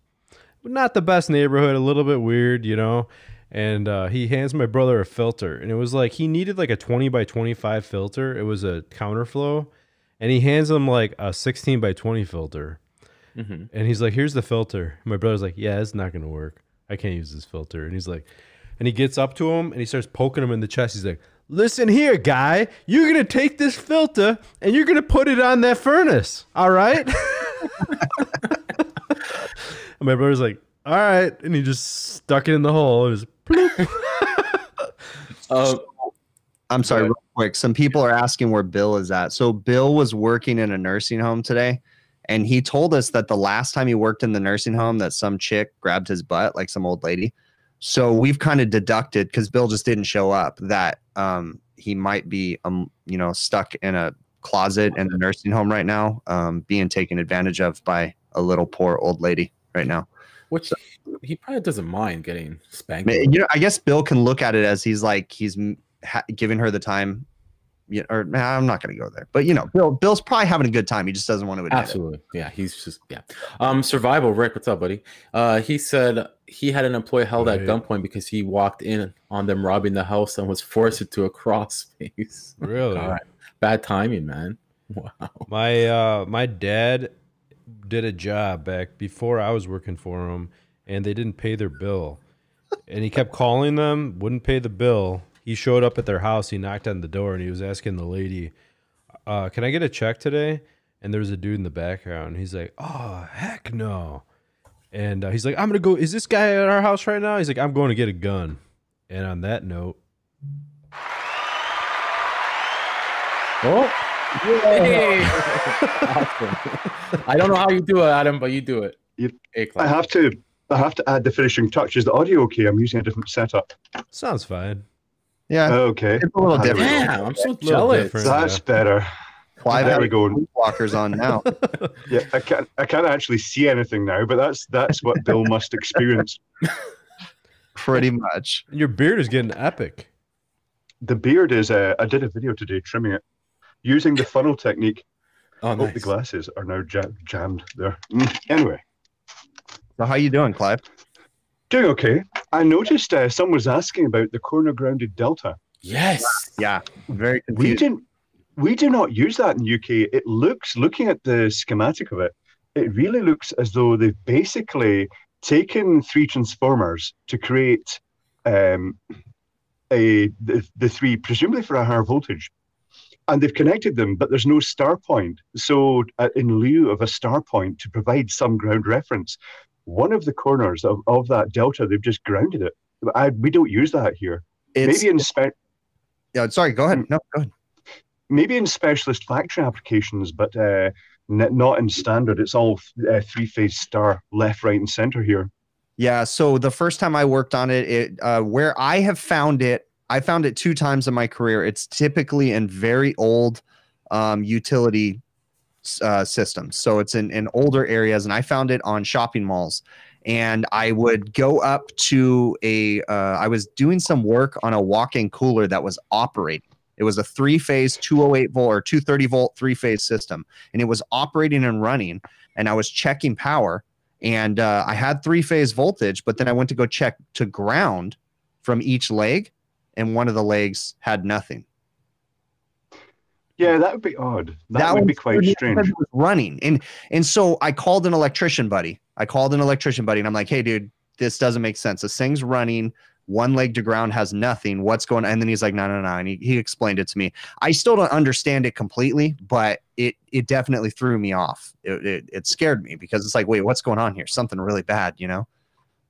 Not the best neighborhood, a little bit weird, you know. And uh, he hands my brother a filter, and it was like he needed like a twenty by twenty five filter. It was a counterflow, and he hands him like a sixteen by twenty filter. hmm And he's like, "Here's the filter." My brother's like, "Yeah, it's not gonna work. I can't use this filter." And he's like, and he gets up to him and he starts poking him in the chest. He's like, "Listen here, guy. You're gonna take this filter and you're gonna put it on that furnace. All right?" and my brother's like, "All right," and he just stuck it in the hole and just. Bloop. Uh, I'm sorry, real quick. Some people are asking where Bill is at. So Bill was working in a nursing home today, and he told us that the last time he worked in the nursing home, that some chick grabbed his butt, like some old lady. So we've kind of deducted because Bill just didn't show up that um, he might be um you know stuck in a closet in the nursing home right now, um, being taken advantage of by a little poor old lady right now. Which he probably doesn't mind getting spanked. Ma- You know, I guess Bill can look at it as he's like he's ha- giving her the time. Yeah, or nah, I'm not going to go there, but you know, Bill Bill's probably having a good time. He just doesn't want to admit it. Absolutely. Yeah, he's just yeah. Um survival, Rick, what's up, buddy? Uh he said he had an employee held at gunpoint because he walked in on them robbing the house and was forced into a cross space. really? God. Bad timing, man. Wow. My uh, my dad did a job back before I was working for him, and they didn't pay their bill, and he kept calling them, wouldn't pay the bill. He showed up at their house. He knocked on the door, and he was asking the lady, uh, "Can I get a check today?" And there was a dude in the background. He's like, "Oh heck no!" And uh, he's like, "I'm gonna go. Is this guy at our house right now?" He's like, "I'm going to get a gun." And on that note, Oh, hey. awesome. I don't know how you do it, Adam, but you do it. You- I have to. I have to add the finishing touch. Is the audio okay? I'm using a different setup. sounds fine. Yeah, Okay, it's a little There different. go. Damn, I'm so Little jealous. different. that's Yeah. better. Clive There had we go. sleep walkers on now. Yeah, I can't. I can't actually see anything now, but that's that's what Bill must experience. Pretty much. And your beard is getting epic. The beard is. Uh, I did a video today trimming it using the funnel technique. Oh, Oh, the glasses are now jam- jammed there. Mm, Anyway, So how you doing, Clive? doing okay. I noticed uh, someone was asking about the corner grounded delta. Yes. Yeah, very We didn't. We do not use that in UK. It looks, looking at the schematic of it, it really looks as though they've basically taken three transformers to create um, a the, the three, presumably for a higher voltage, and they've connected them, but there's no star point. So, uh, in lieu of a star point to provide some ground reference, one of the corners of, of that delta, they've just grounded it. I, we don't use that here. It's, Maybe in spe- yeah, sorry, go ahead. No, go ahead. maybe in specialist factory applications, but uh, not in standard. It's all uh, three phase star, left, right, and center here. Yeah, so the first time I worked on it, it uh, where I have found it, I found it two times in my career. It's typically in very old um, utility uh, systems. So it's in, in older areas, and I found it on shopping malls. And I would go up to a, uh, I was doing some work on a walk in cooler that was operating. It was a three phase 208 volt or 230 volt three phase system, and it was operating and running. And I was checking power and uh, I had three phase voltage, but then I went to go check to ground from each leg, and one of the legs had nothing. Yeah, that would be odd. That, would be quite strange. it was running, and and so I called an electrician buddy. I called an electrician buddy, and I'm like, "Hey, dude, this doesn't make sense. This thing's running." One leg to ground has nothing. What's going on? And then he's like, no, no, no. And he, he explained it to me. I still don't understand it completely, but it it definitely threw me off. It, it, it scared me because it's like, wait, what's going on here? Something really bad, you know?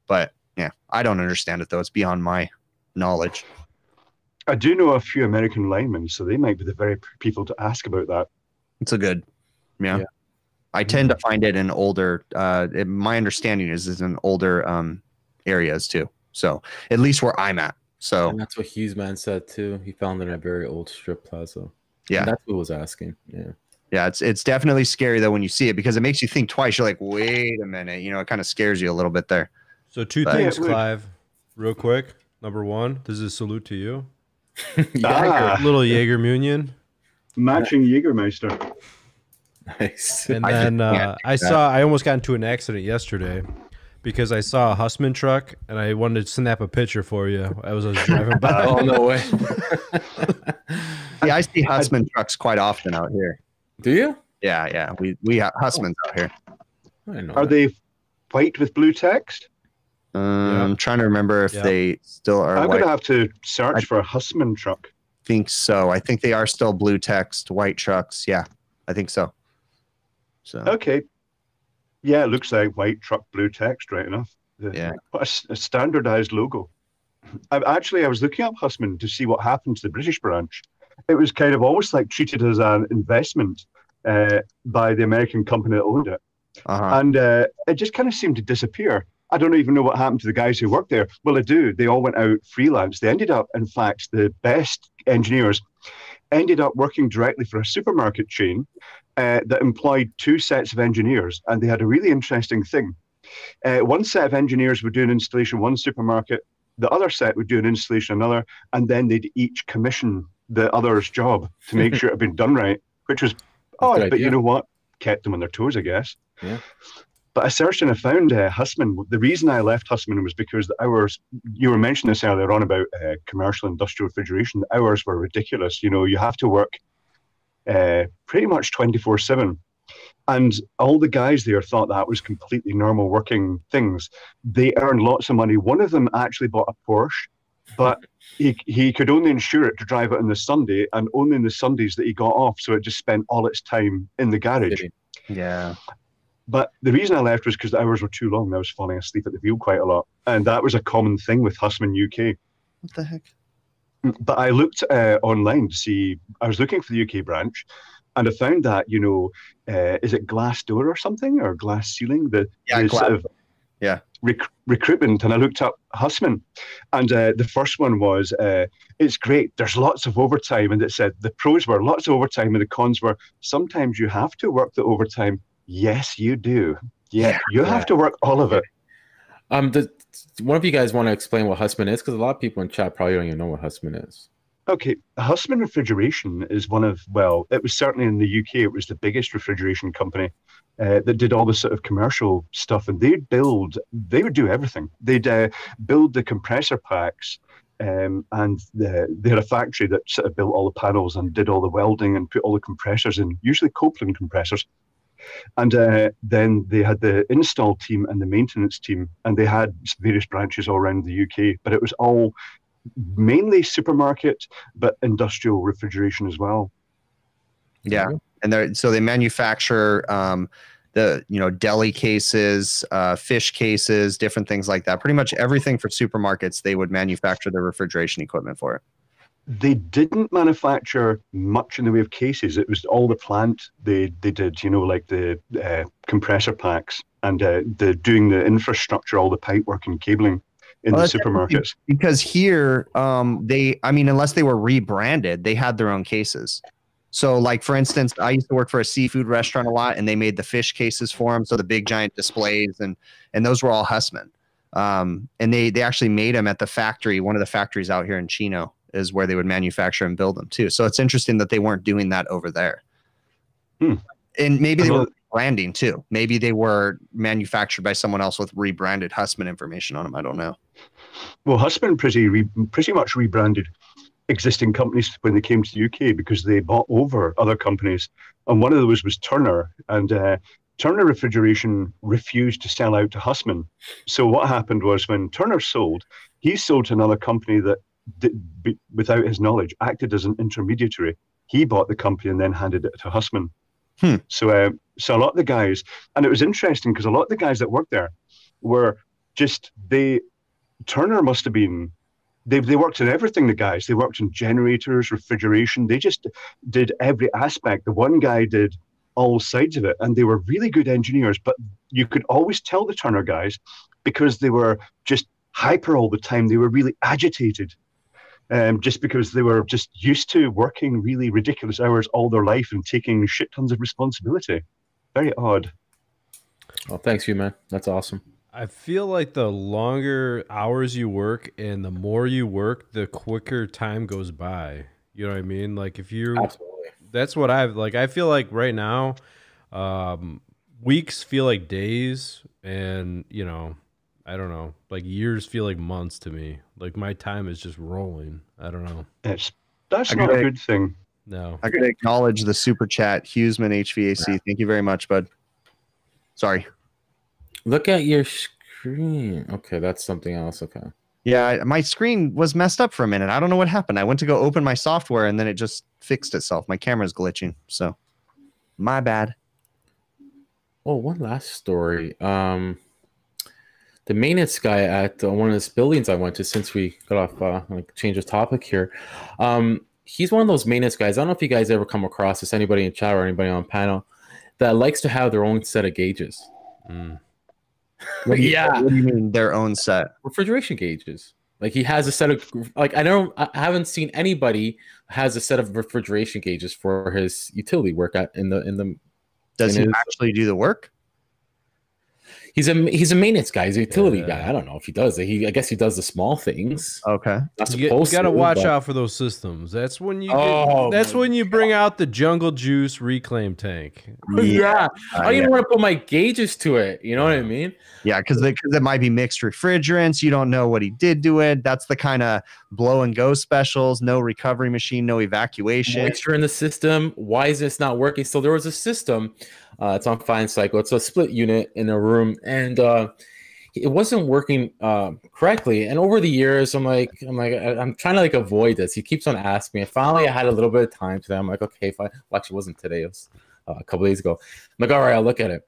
But yeah, I don't understand it though. It's beyond my knowledge. I do know a few American linemen, so they might be the very people to ask about that. It's a good, yeah. Yeah. I tend to find it in older. Uh, it, my understanding is is in older um areas too. So at least where I'm at. So And that's what Hughesman said too. He found it in a very old strip plaza. Yeah. And that's what was asking. Yeah. yeah, it's it's definitely scary though when you see it because it makes you think twice. You're like, wait a minute, you know, it kind of scares you a little bit there. So two But- things, Yeah. Clive, real quick. Number one, this is a salute to you, Ah, little Jaeger Munion. matching Jägermeister. Nice. And I then uh, I saw I almost got into an accident yesterday because I saw a Hussman truck and I wanted to snap a picture for you as I was driving by. oh no way. Yeah, I see Hussman trucks quite often out here. Do you? Yeah, yeah, we we have Hussmans out here. I know. Are that. they white with blue text? Um, Yeah. I'm trying to remember if Yeah. they still are I'm white. going to have to search I- for a Hussman truck. think so. I think they are still blue text, white trucks. Yeah, I think so. So Okay. Yeah, it looks like white truck, blue text, right enough. The- Yeah. What a s- a, standardized logo. I, actually, I was looking up Hussman to see what happened to the British branch. It was kind of almost like treated as an investment uh, by the American company that owned it. uh-huh. And uh, it just kind of seemed to disappear. I don't even know what happened to the guys who worked there. Well, I do. They all went out freelance. They ended up, in fact, the best engineers ended up working directly for a supermarket chain uh, that employed two sets of engineers. And they had a really interesting thing. Uh, one set of engineers would do an installation one supermarket, the other set would do an installation another, and then they'd each commission the other's job to make sure it had been done right, which was odd, but you know what? Kept them on their toes, I guess. Yeah. But I searched and I found uh, Hussman. The reason I left Hussman was because the hours, you were mentioning this earlier on about uh, commercial industrial refrigeration, the hours were ridiculous. You know, you have to work uh, pretty much 24 7. And all the guys there thought that was completely normal working things. They earned lots of money. One of them actually bought a Porsche, but he, he could only insure it to drive it on the Sunday and only on the Sundays that he got off. So it just spent all its time in the garage. Yeah. But the reason I left was because the hours were too long. I was falling asleep at the wheel quite a lot. And that was a common thing with Hussmann UK. What the heck? But I looked uh, online to see, I was looking for the UK branch and I found that, you know, uh, is it glass door or something or glass ceiling? The, Yeah, the glass- sort of yeah. rec- recruitment. And I looked up Hussman. And uh, the first one was, uh, it's great. There's lots of overtime. And it said the pros were lots of overtime and the cons were sometimes you have to work the overtime. Yes, you do. Yeah, you have to work all of it. Um, does one of you guys want to explain what Hussman is? Because a lot of people in chat probably don't even know what Hussman is. Okay, Hussman Refrigeration is one of, well, it was certainly in the UK, it was the biggest refrigeration company uh, that did all the sort of commercial stuff. And they'd build, they would do everything. They'd uh, build the compressor packs. Um, and the, they had a factory that sort of built all the panels and did all the welding and put all the compressors in, usually Copeland compressors. And uh, then they had the install team and the maintenance team, and they had various branches all around the UK, but it was all mainly supermarket, but industrial refrigeration as well. Yeah. And so they manufacture um, the you know deli cases, uh, fish cases, different things like that. Pretty much everything for supermarkets, they would manufacture the refrigeration equipment for it. They didn't manufacture much in the way of cases. It was all the plant they they did, you know, like the uh, compressor packs and uh, the doing the infrastructure, all the pipe work and cabling in Well, the supermarkets. because here um they i mean unless they were rebranded they had their own cases so like for instance i used to work for a seafood restaurant a lot and they made the fish cases for them so the big giant displays and and those were all hussman um and they they actually made them at the factory one of the factories out here in chino is where they would manufacture and build them too. So it's interesting that they weren't doing that over there. Hmm. and maybe they were branding too. Maybe they were manufactured by someone else with rebranded hussman information on them i don't know. Well, Hussman pretty re, pretty much rebranded existing companies when they came to the UK because they bought over other companies, and one of those was Turner, and uh, Turner Refrigeration refused to sell out to Hussman. So what happened was when Turner sold, he sold to another company that, without his knowledge, acted as an intermediary. He bought the company and then handed it to Hussman. Hmm. So, uh, so a lot of the guys, and it was interesting because a lot of the guys that worked there were just they Turner must have been. They, they worked in everything, the guys. They worked in generators, refrigeration. They just did every aspect. The one guy did all sides of it, and they were really good engineers. But you could always tell the Turner guys because they were just hyper all the time. They were really agitated, um, just because they were just used to working really ridiculous hours all their life and taking shit tons of responsibility. Very odd. Oh, thanks you, man. That's awesome. I feel like the longer hours you work and the more you work, the quicker time goes by. You know what I mean? Like if you that's what I've like I feel like right now um weeks feel like days and you know, I don't know, like years feel like months to me. Like my time is just rolling. I don't know. It's that's I not a good thing. No. I gotta acknowledge the super chat, Hughesman HVAC. Thank you very much, bud. Sorry. Look at your screen. Okay, that's something else. Okay. Yeah, my screen was messed up for a minute. I don't know what happened. I went to go open my software and then it just fixed itself. My camera's glitching. So, my bad. Oh, one last story. Um, the maintenance guy at uh, one of the buildings I went to, since we got off, uh, like change of topic here, um, he's one of those maintenance guys. I don't know if you guys ever come across this, anybody in chat or anybody on panel, that likes to have their own set of gauges, Mm. What you- Yeah. What do you mean their own set? refrigeration gauges. Like he has a set of like I don't I haven't seen anybody has a set of refrigeration gauges for his utility work at in the in the Does It he is. actually do the work? He's a he's a maintenance guy. He's a utility Yeah. guy. I don't know if he does it. He I guess he does the small things. Okay. Not You, supposed got to to, watch but- out for those systems. That's when you. Get, Oh, that's when you bring out the jungle juice reclaim tank. Yeah, I Uh, don't yeah. even want to put my gauges to it. You know what I mean? Yeah, because because it might be mixed refrigerants. You don't know what he did to it. That's the kind of blow and go specials. No recovery machine, no evacuation. Moisture in the system. Why is this not working? So there was a system. Uh, it's on Fine Cycle. It's a split unit in a room, and uh, it wasn't working uh, correctly. And over the years, I'm like, I'm like, I'm trying to like avoid this. He keeps on asking me. And finally, I had a little bit of time today. I'm like, okay, fine. Well, actually, it wasn't today. It was uh, a couple days ago. I'm like, all right, I'll look at it.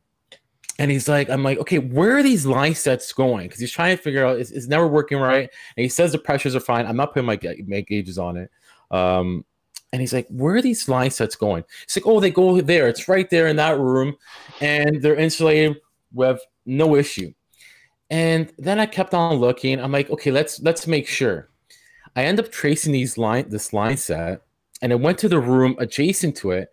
And he's like, I'm like, okay, where are these line sets going? Because he's trying to figure out it's, it's never working right. And he says the pressures are fine. I'm not putting my, my gauges on it. Um, and he's like, where are these line sets going? He's like, oh, they go there. It's right there in that room, and they're insulated with no issue. And then I kept on looking. I'm like, okay, let's let's make sure. I end up tracing these line this line set, and I went to the room adjacent to it,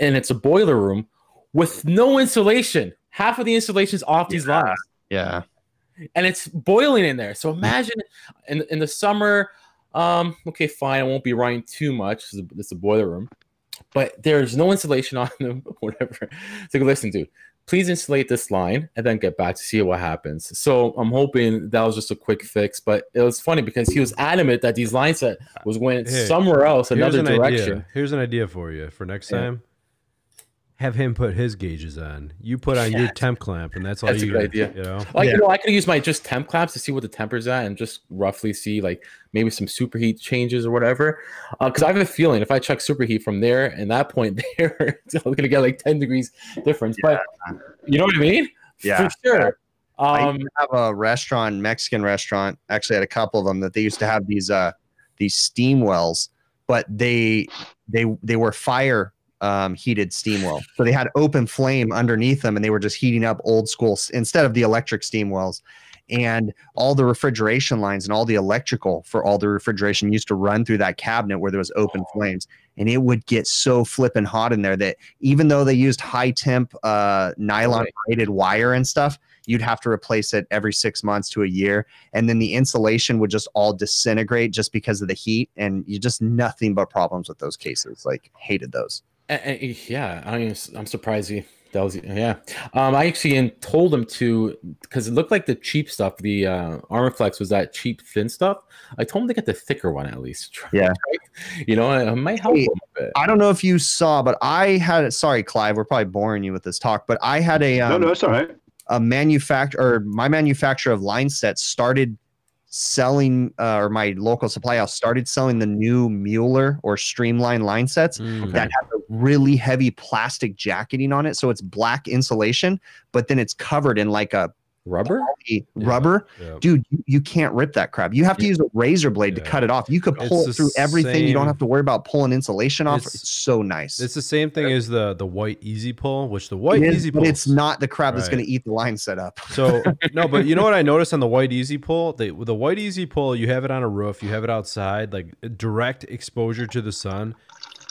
and it's a boiler room with no insulation. Half of the insulation is off these Yeah. lines Yeah. and it's boiling in there. So imagine in in the summer, um, okay, fine, I won't be running too much. It's a, it's a boiler room, but there's no insulation on them, whatever. So listen, dude, please insulate this line and then get back to see what happens. So I'm hoping that was just a quick fix, but it was funny because he was adamant that these line set was going Hey, somewhere else, Here's another an direction. idea. Here's an idea for you for next Yeah. time. Have him put his gauges on. You put on your temp clamp, and that's all That's a you. good idea. You know. Like Yeah. you know, I could use my just temp clamps to see what the temper's at and just roughly see like maybe some superheat changes or whatever. Because I have a feeling if I check superheat from there and that point there, it's only gonna get like ten degrees difference. But you know what I mean? Yeah. for sure. I Um, used to have a restaurant, Mexican restaurant. Actually, had a couple of them that they used to have these uh these steam wells, but they they they were fire um, heated steam well. So they had open flame underneath them, and they were just heating up old school instead of the electric steam wells. And all the refrigeration lines and all the electrical for all the refrigeration used to run through that cabinet where there was open flames, and it would get so flipping hot in there that even though they used high temp uh, nylon braided wire and stuff, you'd have to replace it every six months to a year. And then the insulation would just all disintegrate just because of the heat. And you just nothing but problems with those cases. Like hated those and- and- yeah, I mean, I'm surprised he. That was yeah. Um, I actually told him to because it looked like the cheap stuff. The uh, Armaflex was that cheap thin stuff. I told him to get the thicker one at least. Yeah. you know, it might help Hey, him a bit. i don't know if you saw but i had sorry clive we're probably boring you with this talk but i had a um, no, no, it's all right. a manufacturer my manufacturer of line sets started selling uh, or my local supply house started selling the new mueller or streamline line sets Mm. that have a really heavy plastic jacketing on it so it's black insulation but then it's covered in like a Rubber? Yeah. rubber Yeah. dude you, you can't rip that crap you have to use a razor blade Yeah. to cut it off you could pull the it through everything you don't have to worry about pulling insulation off It's- it's, so nice It's the same thing as the the white easy pull, which the white It is, easy but pull. it's not the crap that's going to eat the line setup So no, but you know what I noticed on the white easy pull? The the white easy pull, you have it on a roof, you have it outside, like direct exposure to the sun.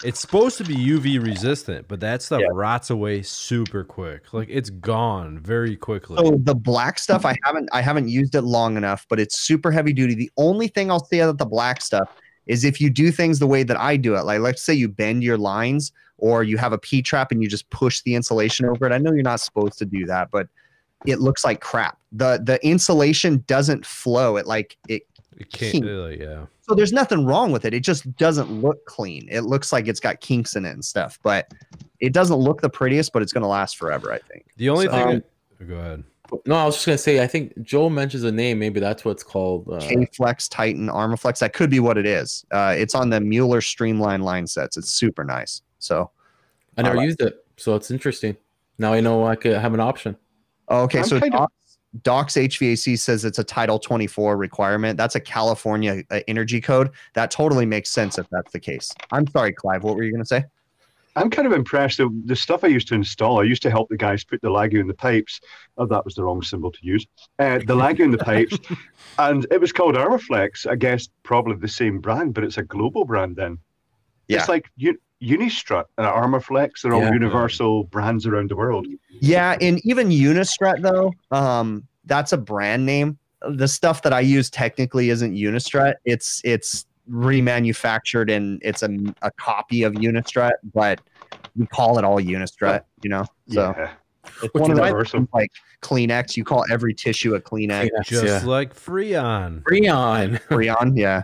It's supposed to be UV resistant, but that stuff rots away super quick. Like it's gone very quickly. So the black stuff, I haven't I haven't used it long enough, but it's super heavy duty. The only thing I'll say about the black stuff is if you do things the way that I do it, like let's say you bend your lines or you have a P trap and you just push the insulation over it. I know you're not supposed to do that, but it looks like crap. The the insulation doesn't flow. It like it it can't, kink. uh, yeah. so there's nothing wrong with it. It just doesn't look clean. It looks like it's got kinks in it and stuff, but it doesn't look the prettiest, but it's gonna last forever, I think. The only So- thing. Um, that- go ahead. No, I was just gonna say. I think Joel mentions a name. Maybe that's what's called. Uh, K Flex Titan Armaflex. That could be what it is. Uh, it's on the Mueller Streamline line sets. It's super nice. So I never I like used it, so it's interesting. Now I know I could have an option. oh, okay, I'm so kind of- Docs, HVAC says it's a Title 24 requirement. That's a California uh, energy code. That totally makes sense if that's the case. I'm sorry, Clive. What were you going to say? I'm kind of impressed. The, the stuff I used to install, I used to help the guys put the Lagu in the pipes. Oh, that was the wrong symbol to use. Uh, the Lagu in the pipes, and it was called Armaflex. I guess probably the same brand, but it's a global brand then. Yeah. It's like you Unistrut and Armaflex. They're all Yeah. universal brands around the world. Yeah, and even Unistrut though, um, that's a brand name. The stuff that I use technically isn't Unistrut. It's it's remanufactured and it's a, a copy of Unistrut, but we call it all Unistrut, you know. So yeah. it's Which one of is those universal. like Kleenex. You call every tissue a Kleenex. Just yeah. like Freon. Freon. Freon, yeah.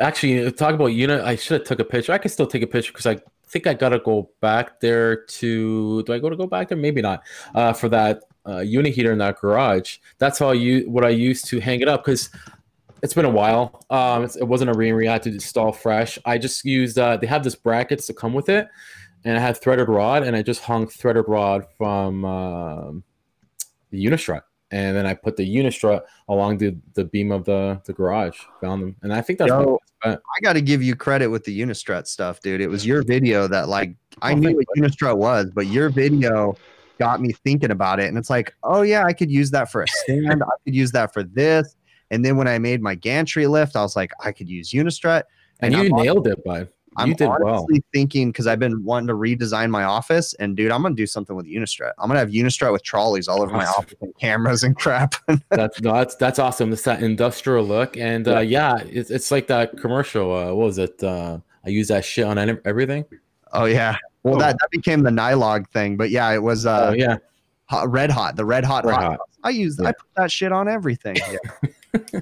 Actually, talk about unit. I should have took a picture. I can still take a picture because I think I gotta go back there to. Do I go to go back there? Maybe not. Uh, for that uh, unit heater in that garage. That's how you what I used to hang it up because it's been a while. Um, it wasn't a re I had to install fresh. I just used. Uh, they have this brackets to come with it, and I had threaded rod, and I just hung threaded rod from um, the Unistrut. And then I put the Unistrut along the, the beam of the, the garage, found them, and I think that's Yo, I got to give you credit with the Unistrut stuff, dude. It was your video that like I Oh, knew what Unistrut was, but your video got me thinking about it, and it's like, oh yeah, I could use that for a stand. I could use that for this. And then when I made my gantry lift, I was like, I could use Unistrut. And you I'm nailed it, bud. I'm did well. honestly thinking because I've been wanting to redesign my office, and dude, I'm gonna do something with Unistrut. I'm gonna have Unistrut with trolleys all over my office and cameras and crap. That's no, that's that's awesome. It's that industrial look, and uh, yeah, it's, it's like that commercial. Uh, what was it? Uh, I use that shit on everything. oh yeah. Well, Oh. that, that became the Nylog thing, but yeah, it was uh, oh yeah, hot, red hot, the red hot, Red hot. Hot. I use Yeah. I put that shit on everything. Yeah.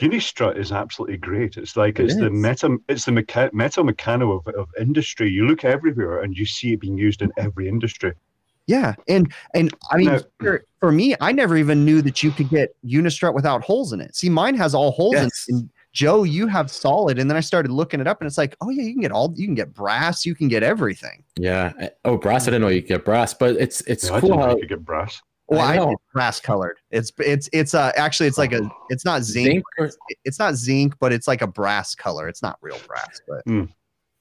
Unistrut is absolutely great. It's like It it's the meta, it's the mecha, metal Meccano of, of industry. You look everywhere and you see it being used in every industry. Yeah, and and I mean, No. for, for me, I never even knew that you could get Unistrut without holes in it. See, mine has all holes Yes. in it. And Joe, you have solid, and then I started looking it up, and it's like, oh yeah, you can get all, you can get brass, you can get everything. yeah. Oh, brass! I didn't know you could get brass, but it's it's Yeah, I cool didn't know how you could get brass. Well, I I, know. did brass colored. It's it's it's uh actually it's like a it's not zinc. zinc. or- It's not zinc, but it's like a brass color. It's not real brass, but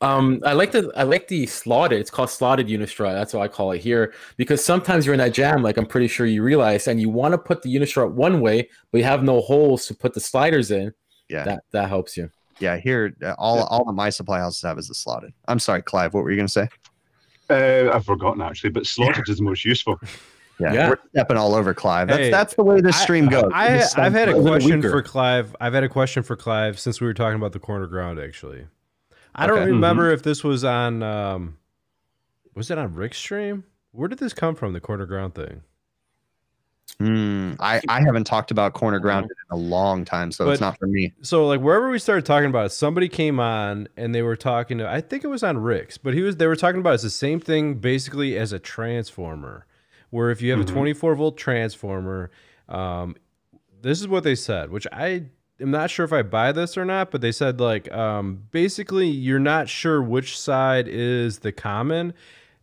Um, I like the I like the slotted. It's called slotted Unistrut. That's what I call it here because sometimes you're in that jam, like I'm pretty sure you realize, and you want to put the Unistrut one way, but you have no holes to put the sliders in. yeah, That that helps you. yeah. Here, uh, all all of my supply houses have is the slotted. I'm sorry, Clive. What were you gonna say? Uh, I've forgotten actually, but slotted is the most useful. Yeah. we're stepping all over Clive. That's Hey, that's the way this stream goes. I, Just I, have had a a question weaker. for Clive. I've had a question for Clive since we were talking about the corner ground. Actually, I don't Okay. remember if this was on. Um, was it on Rick's stream? Where did this come from? The corner ground thing. Hmm, I I haven't talked about corner ground in a long time, so it's not for me. So like wherever we started talking about it, somebody came on and they were talking to I think it was on Rick's, but he was they were talking about it's the same thing basically as a transformer. Where if you have Mhm. a 24 volt transformer, um, this is what they said, which I am not sure if I buy this or not, but they said like um, basically you're not sure which side is the common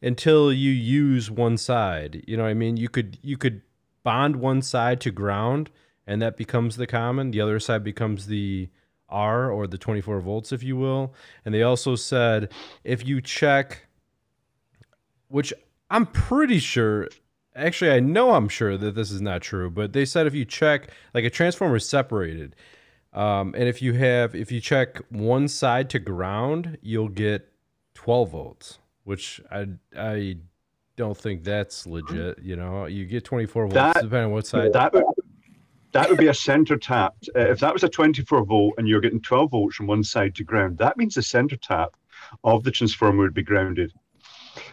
until you use one side. You know what I mean? You could you could bond one side to ground and that becomes the common. The other side becomes the R or the 24 volts, if you will. And they also said if you check, which I'm pretty sure, actually, I know I'm sure that this is not true, but they said if you check, like a transformer is separated. Um, and if you have, if you check one side to ground, you'll get 12 volts, which I, I don't think that's legit. You know, you get 24 volts That- depending on what side. That would that would be a center tap. Uh, if that was a 24 volt and you're getting 12 volts from one side to ground, that means the center tap of the transformer would be grounded.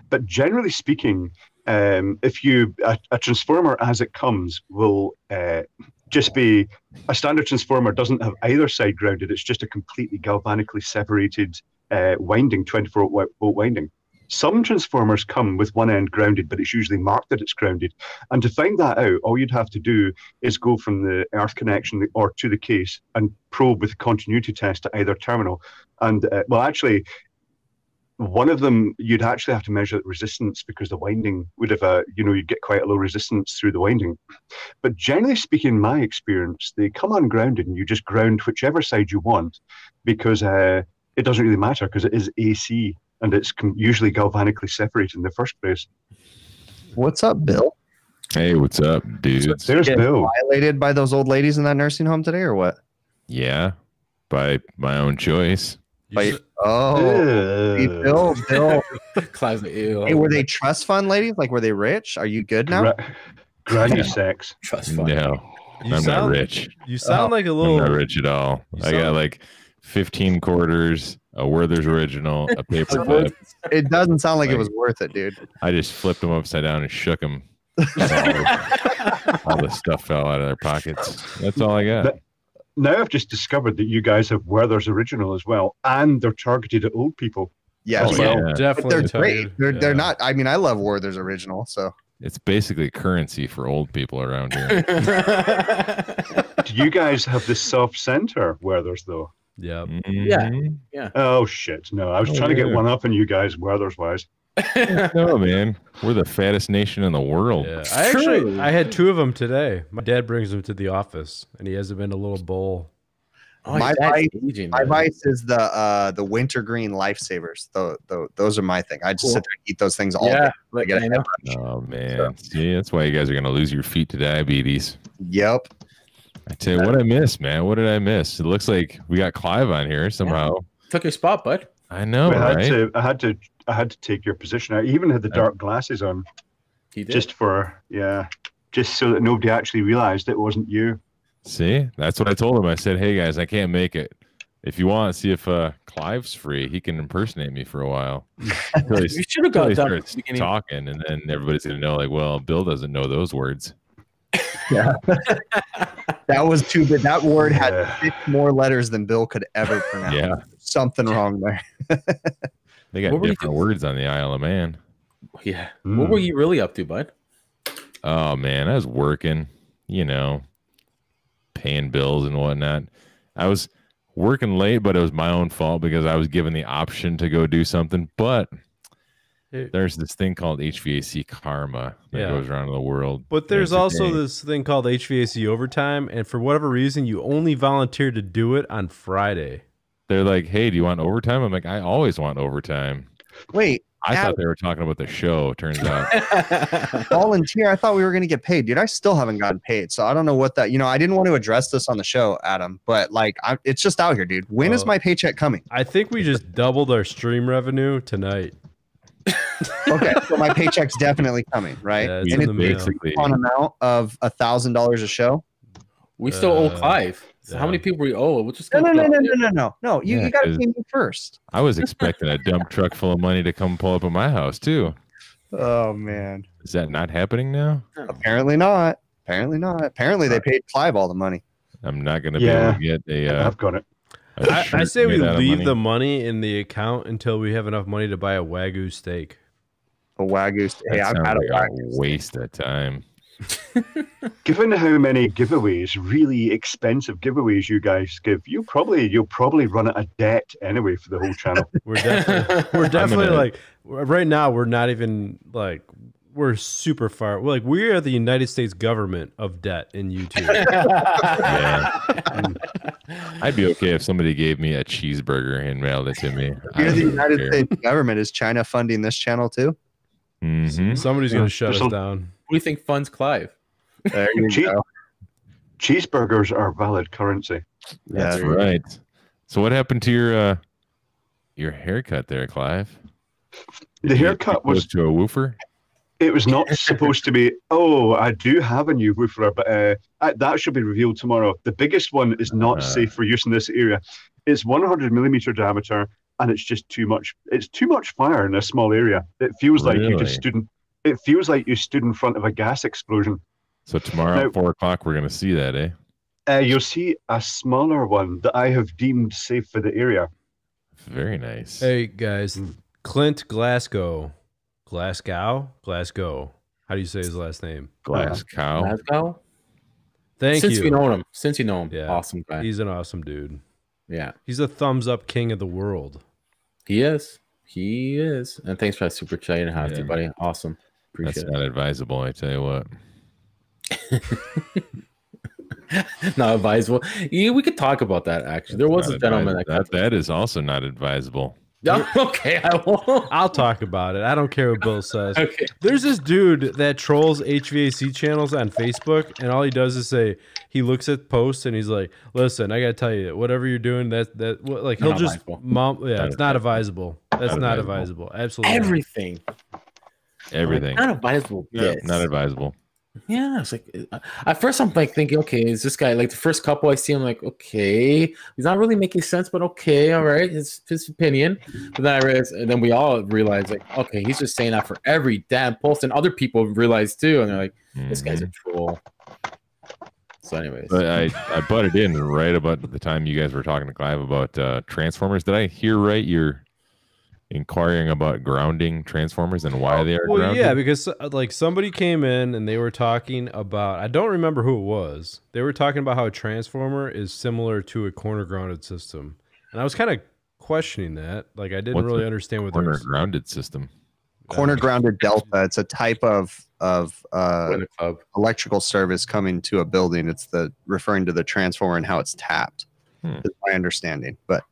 But generally speaking, um, if you a, a transformer as it comes will uh, just be a standard transformer doesn't have either side grounded. It's just a completely galvanically separated uh, winding, 24 volt winding. Some transformers come with one end grounded, but it's usually marked that it's grounded. And to find that out, all you'd have to do is go from the earth connection or to the case and probe with a continuity test at either terminal. And uh, well, actually, one of them you'd actually have to measure the resistance because the winding would have a you know you'd get quite a low resistance through the winding. But generally speaking, in my experience, they come ungrounded and you just ground whichever side you want because uh, it doesn't really matter because it is AC and it's com- usually galvanically separated in the first place. What's up, Bill? Hey, what's up, dudes? There's Get Bill. Violated by those old ladies in that nursing home today, or what? Yeah, by my own choice. You Wait, should- oh, hey, Ugh. Bill, Bill. Clive's like, ew. hey, were they trust fund ladies? Like, were they rich? Are you good now? Gra- granny sex. trust fund? No, you I'm sound not rich. You sound like a I'm little. not rich at all. You I got sound- like 15 quarters, a Werther's original, a paper clip. It doesn't sound like it was worth it, dude. I just flipped them upside down and shook them. all, the, all the stuff fell out of their pockets. That's all I got. That- Now I've just discovered that you guys have Werther's original as well, and they're targeted at old people. Yeah, Oh, well, yeah. but Definitely. they're targeted. great. They're, they're not. I mean, I love Werther's original. So It's basically currency for old people around here. Do you guys have the soft center Werther's though? Yep. Mhm. Yeah. Yeah. Oh shit! No, I was Oh, trying to get one up on you guys Werther's wise. No, man. We're the fattest nation in the world. Yeah. I actually I had two of them today. My dad brings them to the office, and he has them in a little bowl. Oh, My vice- aging, my vice is the uh the wintergreen lifesavers. Though, though those are my thing. I just Cool. sit there and eat those things all Yeah, day. like, get I know. Oh man. See, that's why you guys are gonna lose your feet to diabetes. Yep. I tell you what I missed, man. What did I miss? It looks like we got Clive on here somehow. Took your spot, bud. I know, I had right? to, I had to, I had to take your position. I even had the dark glasses on, He did. just for yeah, just so that nobody actually realized it wasn't you. See, that's what I told him. I said, "Hey guys, I can't make it. If you want, see if uh, Clive's free. He can impersonate me for a while." Until he, you should have got he done starts talking, and then everybody's gonna know, like, well, Bill doesn't know those words. Yeah, that was too good. That word had Yeah. six more letters than Bill could ever pronounce. Yeah, Something wrong there. They got What were you different words on the Isle of Man. Yeah. Mm. What were you really up to, bud? Oh man, I was working, you know, paying bills and whatnot. I was working late, but it was my own fault because I was given the option to go do something. But there's this thing called HVAC karma that Yeah. goes around the world. But there's There's also day. this thing called HVAC overtime, and for whatever reason, you only volunteered to do it on Friday. They're like, "Hey, do you want overtime?" I'm like, "I always want overtime." Wait, I Adam. thought they were talking about the show. Turns out, volunteer. I thought we were going to get paid, dude. I still haven't gotten paid, so I don't know what that. You know, I didn't want to address this on the show, Adam, but like, I, it's just out here, dude. When is Oh. my paycheck coming? I think we just doubled our stream revenue tonight. Okay, so my paycheck's definitely coming, right? Yeah, and it's it's in basically, on amount of a thousand dollars a show. we still owe Uh, Clive. So how many people we owe? We'll just No, no, no, no, no, no, no, no. You, Yeah, you got to pay me first. I was expecting a dump truck full of money to come pull up at my house too. Oh man. Is that not happening now? Apparently not. Apparently not. Apparently they paid Clive all the money. I'm not going to be able to get a. Uh, I've got it. I, shirt say we made out of leave money. the money in the account until we have enough money to buy a wagyu steak. A wagyu. steak. Hey, I've sounds had a wagyu. steak. waste of time. Given how many giveaways, really expensive giveaways you guys give, you probably you'll probably run out of debt anyway for the whole channel. We're definitely, we're definitely gonna- like right now. We're not even like we're super far. We're like we are the United States government of debt in YouTube. Yeah. I'd be okay if somebody gave me a cheeseburger and mailed it to me. You're the United States government. Is China funding this channel too? hmm Somebody's gonna shut There's us a- down. Who do you think funds Clive? There you Cheap. go. Cheeseburgers are valid currency. That's Yeah. right. So what happened to your uh, your haircut there, Clive? The Did you haircut was to a woofer. it was not supposed to be. Oh, I do have a new woofer, but uh, uh, that should be revealed tomorrow. The biggest one is not Uh. safe for use in this area. It's 100 millimeter diameter, and it's just too much. It's too much fire in a small area. It feels like you just stood. In, it feels like you stood in front of a gas explosion. So tomorrow No. at four o'clock, we're gonna see that, eh? Uh, you'll see a smaller one that I have deemed safe for the area. Very nice. Hey guys, Clint Glasgow, Glasgow, Glasgow. How do you say his last name? Glasgow. Glasgow? Thank you. Since you. we know him. Since you know him. Yeah. Awesome guy. He's an awesome dude. yeah. He's a thumbs up king of the world. He is. He is. And thanks for that super chat and have Yeah. to, buddy. Awesome. That's Appreciate not advisable. I tell you what. not advisable. Yeah, we could talk about that actually. There was Not a gentleman that, that that is also not advisable. No, okay, I won't. I'll talk about it. I don't care what Bill says. Okay. There's this dude that trolls HVAC channels on Facebook, and all he does is say he looks at posts and he's like, "Listen, I gotta tell you, whatever you're doing, that that what, like he'll Not just mom, yeah, Not it's not advisable. That's Not not advisable. advisable. Absolutely. not. Everything. Everything. Not advisable. Yeah, not advisable. Yeah, it's like uh, at first I'm like thinking, okay, is this guy like the first couple I see? I'm like, okay, he's not really making sense, but okay, all right, it's his opinion. But then I realized, and then we all realized, like, okay, he's just saying that for every damn post, and other people realize too, and they're like, this guy's a Mhm. troll. So, anyways, But I, I butted in right about the time you guys were talking to Clive about uh, Transformers. Did I hear right? You're inquiring about grounding Transformers and why they are Well, grounded? yeah, because uh, like somebody came in and they were talking about I don't remember who it was. They were talking about how a transformer is similar to a corner grounded system, and I was kind of questioning that. Like I didn't What's really a understand what they corner were. grounded system. Corner grounded delta. It's a type of of uh, in electrical service coming to a building. It's the referring to the transformer and how it's tapped. Hmm. Is my understanding, but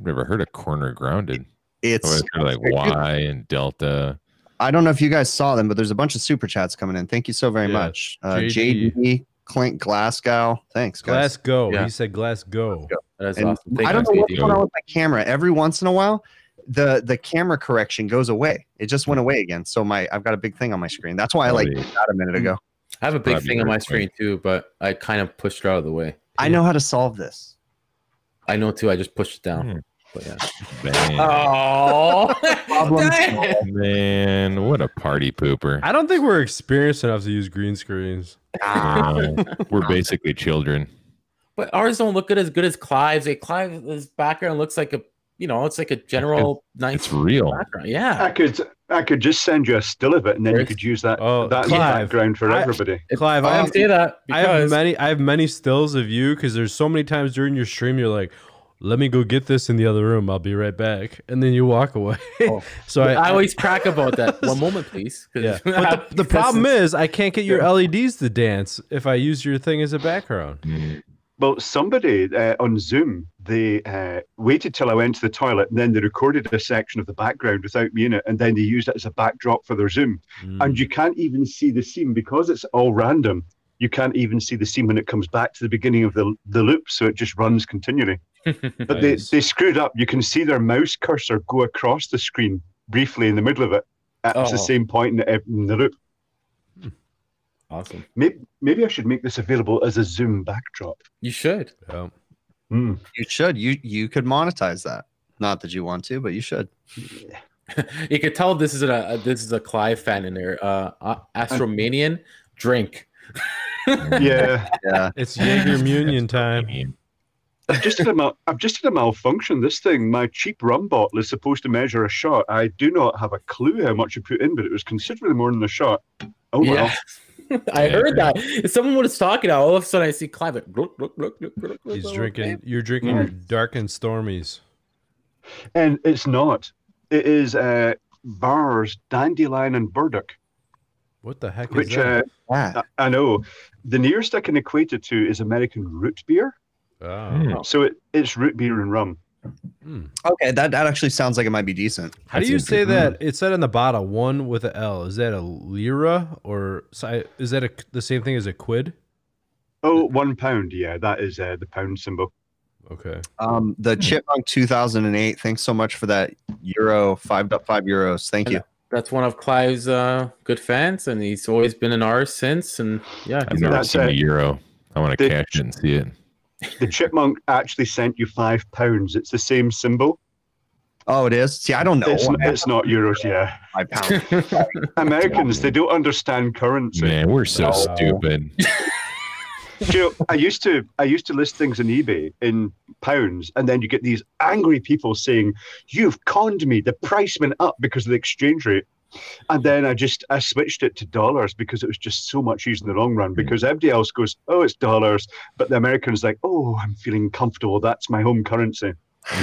I've never heard of corner grounded. it's. Kind of like Y and Delta. I don't know if you guys saw them, but there's a bunch of super chats coming in. Thank you so very Yeah. much, uh, JD. JD, Clint Glasgow. Thanks, guys. Glass go. Yeah. He said glass go. That's And awesome. Thank I don't know what's going on with my camera. Every once in a while, the the camera correction goes away. It just went away again. So my I've got a big thing on my screen. That's why I like Probably- that a minute ago. I have a big Probably thing on my very screen too, but I kind of pushed it out of the way. I know how to solve this. I know too. I just pushed it down. But yeah. Man, Oh, man, what a party pooper. I don't think we're experienced enough to use green screens. No, we're basically children. But ours don't look good as good as Clive's. Like Clive's background looks like a, you know, it's like a general nice It's real. background. Yeah, I could I could just send you a still of it, and then you could use that Oh, that a Clive, background for I- everybody. Clive, I I don't have, say that I have many I have many stills of you because there's so many times during your stream you're like, let me go get this in the other room. I'll be right back, and then you walk away. Oh. so I, I, always crack about that. One moment, please. yeah. But the, the problem is I can't get your LEDs to dance if I use your thing as a background. Well, somebody uh, on Zoom they uh, waited till I went to the toilet, and then they recorded a section of the background without me in it, and then they used it as a backdrop for their Zoom. Mm. And you can't even see the seam because it's all random. You can't even see the seam when it comes back to the beginning of the the loop, so it just runs continually. But they, they screwed up. You can see their mouse cursor go across the screen briefly in the middle of it at Oh. the same point in the, in the loop. awesome. Maybe, maybe I should make this available as a Zoom backdrop. You should. Yeah. Hmm. You should. You you could monetize that. Not that you want to, but you should. you could tell this is a this is a Clive fan in there. Uh, uh Astromanian drink. Yeah, Yeah. It's Jaeger Munion time. I've just had a mal- I've just had a malfunction. This thing, my cheap rum bottle, is supposed to measure a shot. I do not have a clue how much you put in, but it was considerably more than a shot. Oh well. Yeah. I Yeah, heard that. If someone was talking, all of a sudden I see Clive. He's Okay. drinking. You're drinking your dark and stormies. And it's not. It is uh, Barr's, dandelion, and burdock. What the heck is Which uh, that? Yeah. I, I know. The nearest I can equate it to is American root beer. Oh. Mm. So it, it's root beer and rum. Hmm. Okay, that, that actually sounds like it might be decent. How do you say interesting. that? It said on the bottom one with a L. Is that a lira or is that a, the same thing as a quid? Oh, one pound. Yeah, that is uh, the pound symbol. Okay. Um, the Chipmunk 2008. Thanks so much for that euro five five euros. Thank you. That's one of Clive's uh, good fans, and he's always been in ours since. And yeah, I've never seen a it. euro. I want to The- cash it and see it. The chipmunk actually sent you five pounds. It's the same symbol. Oh, it is. See, I don't know. It's, it's not euros. Yeah, five pounds. Americans they don't understand currency. Man, we're so No. stupid. You know, I used to I used to list things on eBay in pounds, and then you get these angry people saying, "You've conned me. The price went up because of the exchange rate." And then I just I switched it to dollars because it was just so much easier in the long run. Mm. Because everybody else goes, "Oh, it's dollars," but the Americans like, "Oh, I'm feeling comfortable. That's my home currency."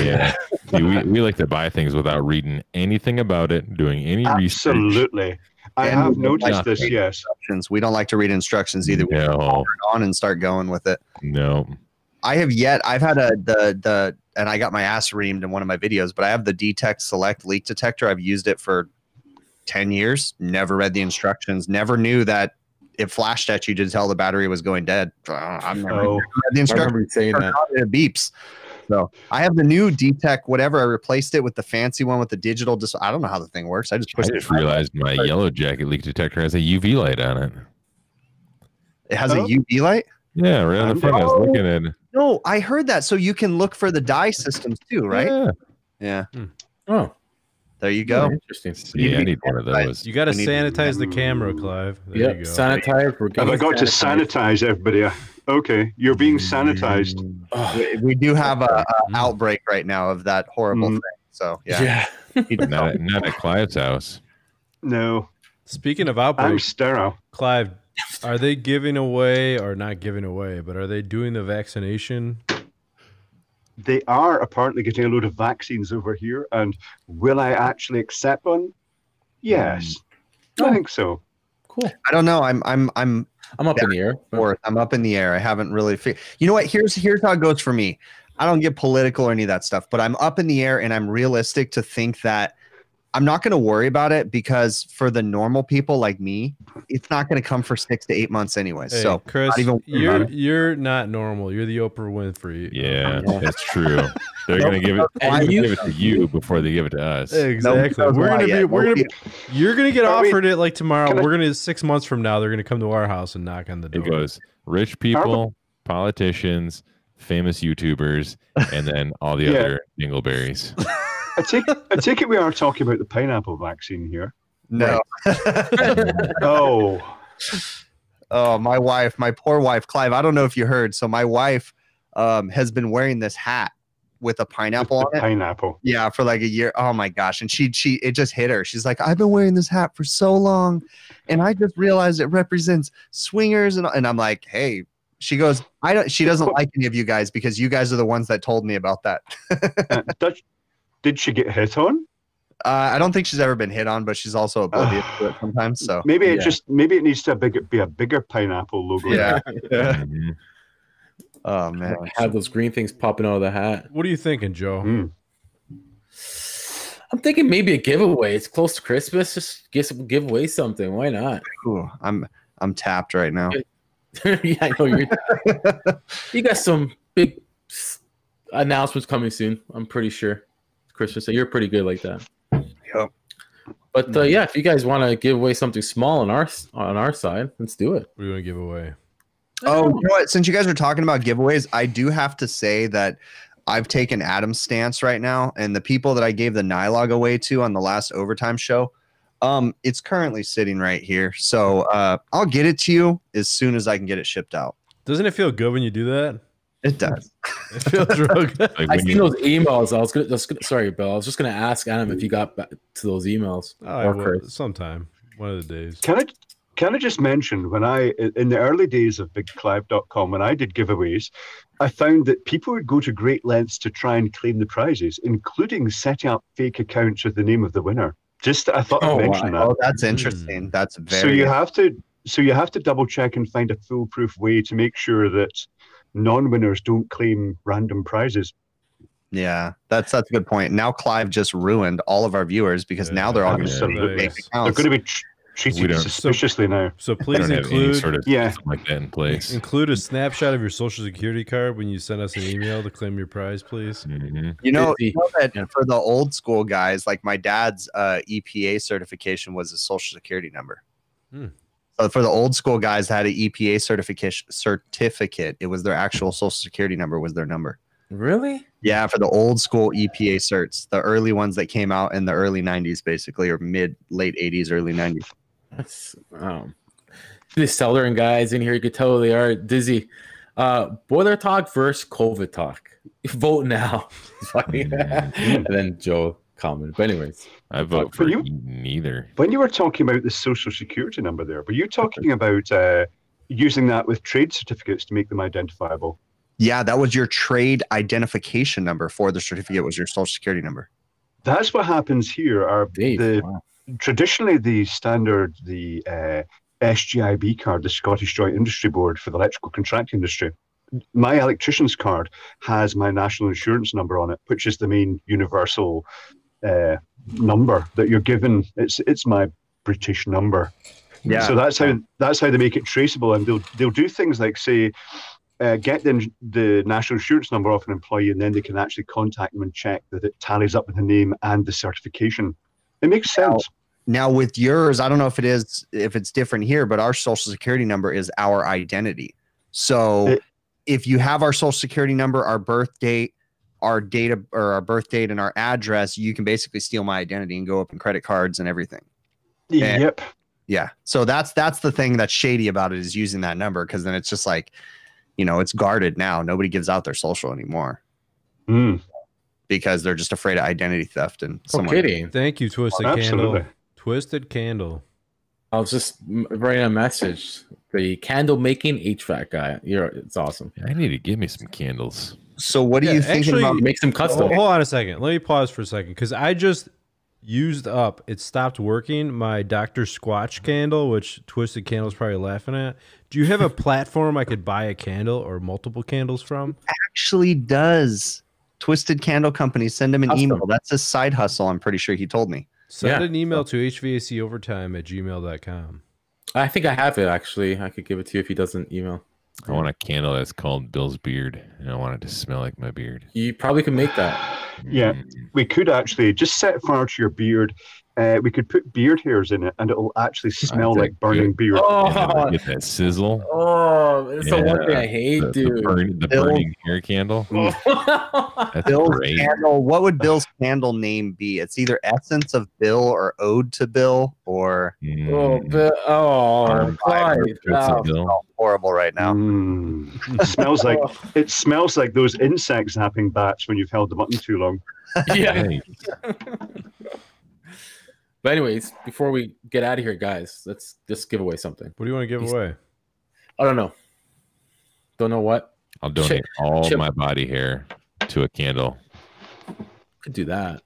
Yeah. See, we, we like to buy things without reading anything about it, doing any research. Absolutely, I And have we noticed like this. Yes, instructions. We don't like to read instructions either. We No, turn on and start going with it. no. I have yet. I've had a the the and I got my ass reamed in one of my videos, but I have the D-TEK Select leak detector. I've used it for ten years. Never read the instructions. Never knew that it flashed at you to tell the battery was going dead. Uh, I've never Oh. read the I instructions. remember saying that. It beeps. So I have the new D-TEK, whatever. I replaced it with the fancy one with the digital. Dis- I don't know how the thing works. I just I just it. realized my yellow jacket leak detector has a UV light on it. It has a Oh. UV light. Yeah, right on the I'm- front. I was looking at it. No, I heard that. So you can look for the dye systems too, right? Yeah. Yeah. Oh, There you go. Interesting. See, I need one of those. You got to We need to- sanitize the camera, Clive. There Yep, you go. sanitize. We're Have I got to sanitize everybody? Okay, you're being sanitized. We, we do have a, a Mm. outbreak right now of that horrible Mm. thing. So yeah. yeah. Not at, not at Clive's house. No, Speaking of I'm sterile. Clive, are they giving away or not giving away, but are they doing the vaccination? They are apparently getting a load of vaccines over here, and will I actually accept one? Yes, hmm. I oh. think so. Cool. I don't know. I'm I'm I'm I'm up in the air. fourth. I'm up in the air. I haven't really figured. You know what? Here's here's how it goes for me. I don't get political or any of that stuff, but I'm up in the air and I'm realistic to think that I'm not going to worry about it because for the normal people like me, it's not going to come for six to eight months anyways. Hey, so Chris, not even you're you're not normal. You're the Oprah Winfrey. Yeah, Yeah. that's true. They're gonna give it. They're gonna you- give it to you before they give it to us. Exactly. knows We're gonna be. yet. We're gonna. Nobody- You're gonna get Are we- offered it like tomorrow. We're gonna six months from now. They're gonna come to our house and knock on the door. It goes rich people, politicians, famous YouTubers, and then all the Yeah. other dingleberries. I take I take it we are talking about the pineapple vaccine here. No. Oh, oh, my wife, my poor wife, Clive. I don't know if you heard. So my wife um, has been wearing this hat with a pineapple on it. pineapple. Yeah, for like a year. Oh my gosh. And she she it just hit her. She's like, I've been wearing this hat for so long. And I just realized it represents swingers. And, and I'm like, hey, she goes, I don't she doesn't like any of you guys because you guys are the ones that told me about that. Uh, did, did she get hit on? Uh, I don't think she's ever been hit on, but she's also oblivious to it sometimes. So Maybe it Yeah. just maybe it needs to big, be a bigger pineapple logo. yeah. Mhm. Oh man. Have those green things popping out of the hat. What are you thinking, Joe? Mm. I'm thinking maybe a giveaway. It's close to Christmas. Just give, give away something. Why not? Ooh, I'm I'm tapped right now. yeah, I know you're. you got some big announcements coming soon. I'm pretty sure. Christmas. So you're pretty good like that. Yep. But uh, yeah, if you guys want to give away something small on our on our side, let's do it. What do you want to give away? Oh, you know what? Since you guys are talking about giveaways, I do have to say that I've taken Adam's stance right now, and the people that I gave the Nylog away to on the last overtime show, um, it's currently sitting right here. So uh, I'll get it to you as soon as I can get it shipped out. Doesn't it feel good when you do that? It does. It feels real good. Like I when seen you, those emails. I was gonna, I gonna. Sorry, Bill. I was just gonna ask Adam if mm. you got back to those emails. Oh, or will, Chris. sometime, one of the days. Can I can I just mention when I in the early days of BigClive.com when I did giveaways, I found that people would go to great lengths to try and claim the prizes, including setting up fake accounts with the name of the winner. Just I thought Oh, I'd mention that. Oh, that's interesting. Hmm. That's very. So you have to so you have to double check and find a foolproof way to make sure that non-winners don't claim random prizes. yeah, that's that's a good point. Now Clive just ruined all of our viewers because now they're all going to Absolutely. They're going to be tr- treated don't- suspiciously now. So please don't have any include sort of Yeah. like that in place. include a snapshot of your social security card when you send us an email to claim your prize, please. Mhm. You know, you know that Yeah. for the old school guys, like my dad's uh, EPA certification was a social security number. Hmm. So for the old school guys that had an EPA certification certificate, it was their actual social security number was their number. Really? Yeah, for the old school EPA certs, the early ones that came out in the early 90s, basically, or mid late 80s, early 90s. That's um. The Southern guys in here, you could tell they are dizzy. Uh, boiler talk versus COVID talk. Vote now. And then Joe comment. But anyways, I vote But for you- neither. When you were talking about the social security number there, were you talking about uh, using that with trade certificates to make them identifiable? Yeah, that was your trade identification number for the certificate was your social security number. That's what happens here. Our Dave. the wow. traditionally the standard the uh, SJIB card, the Scottish Joint Industry Board for the electrical contracting industry, my electrician's card has my national insurance number on it, which is the main universal uh, number that you're given. It's it's my British number. Yeah. So that's how that's how they make it traceable, and they'll they'll do things like say. Uh, get the, the national insurance number off an employee, and then they can actually contact them and check that it tallies up with the name and the certification. It makes sense. Now with yours, I don't know if it is if it's different here, but our social security number is our identity. So It- if you have our social security number, our birth date, our data or our birth date and our address, you can basically steal my identity and go up in credit cards and everything. Yeah. Yep. Yeah. So that's that's the thing that's shady about it is using that number because then it's just like, you know, it's guarded now. Nobody gives out their social anymore Mm, because they're just afraid of identity theft and Oh, someone kidding. Thank you, Twisted absolutely. Candle. Twisted Candle. I'll just m- write a message. The candle making HVAC guy. You're it's awesome. I need to give me some candles. So what are Yeah, you thinking actually- about? Make some Hold, custom. hold on a second. Let me pause for a second because I just used up. It stopped working. My Doctor Squatch candle, which Twisted Candle's probably laughing at. Do you have a platform I could buy a candle or multiple candles from? actually does. Twisted Candle Company, send him an Hustle. email. That's a side hustle. I'm pretty sure he told me. Send Yeah. an email to hvacOvertime at gmail.com. I think I have it actually. I could give it to you if he doesn't email. I want a candle that's called Bill's beard, and I want it to smell like my beard. You probably could make that. Yeah. Mm. We could actually just set fire to your beard. Uh, we could put beard hairs in it, and it'll actually smell that like burning good? beard. Oh, And get that sizzle. oh, it's the one thing I hate, The, the, burn, the burning hair candle. That's Bill's great. candle. What would Bill's candle name be? It's either Essence of Bill or Ode to Bill or Mm. oh, but, oh, Arm Clyde, fiber, That's wow. Bill. oh, horrible right now. Mm. It smells like it smells like those insect zapping bats when you've held them button too long. yeah. Hey, But anyways, before we get out of here, guys, let's just give away something. What do you want to give He's- away? I don't know. Don't know what. I'll donate Chip- all chip- my body hair to a candle. Could do that,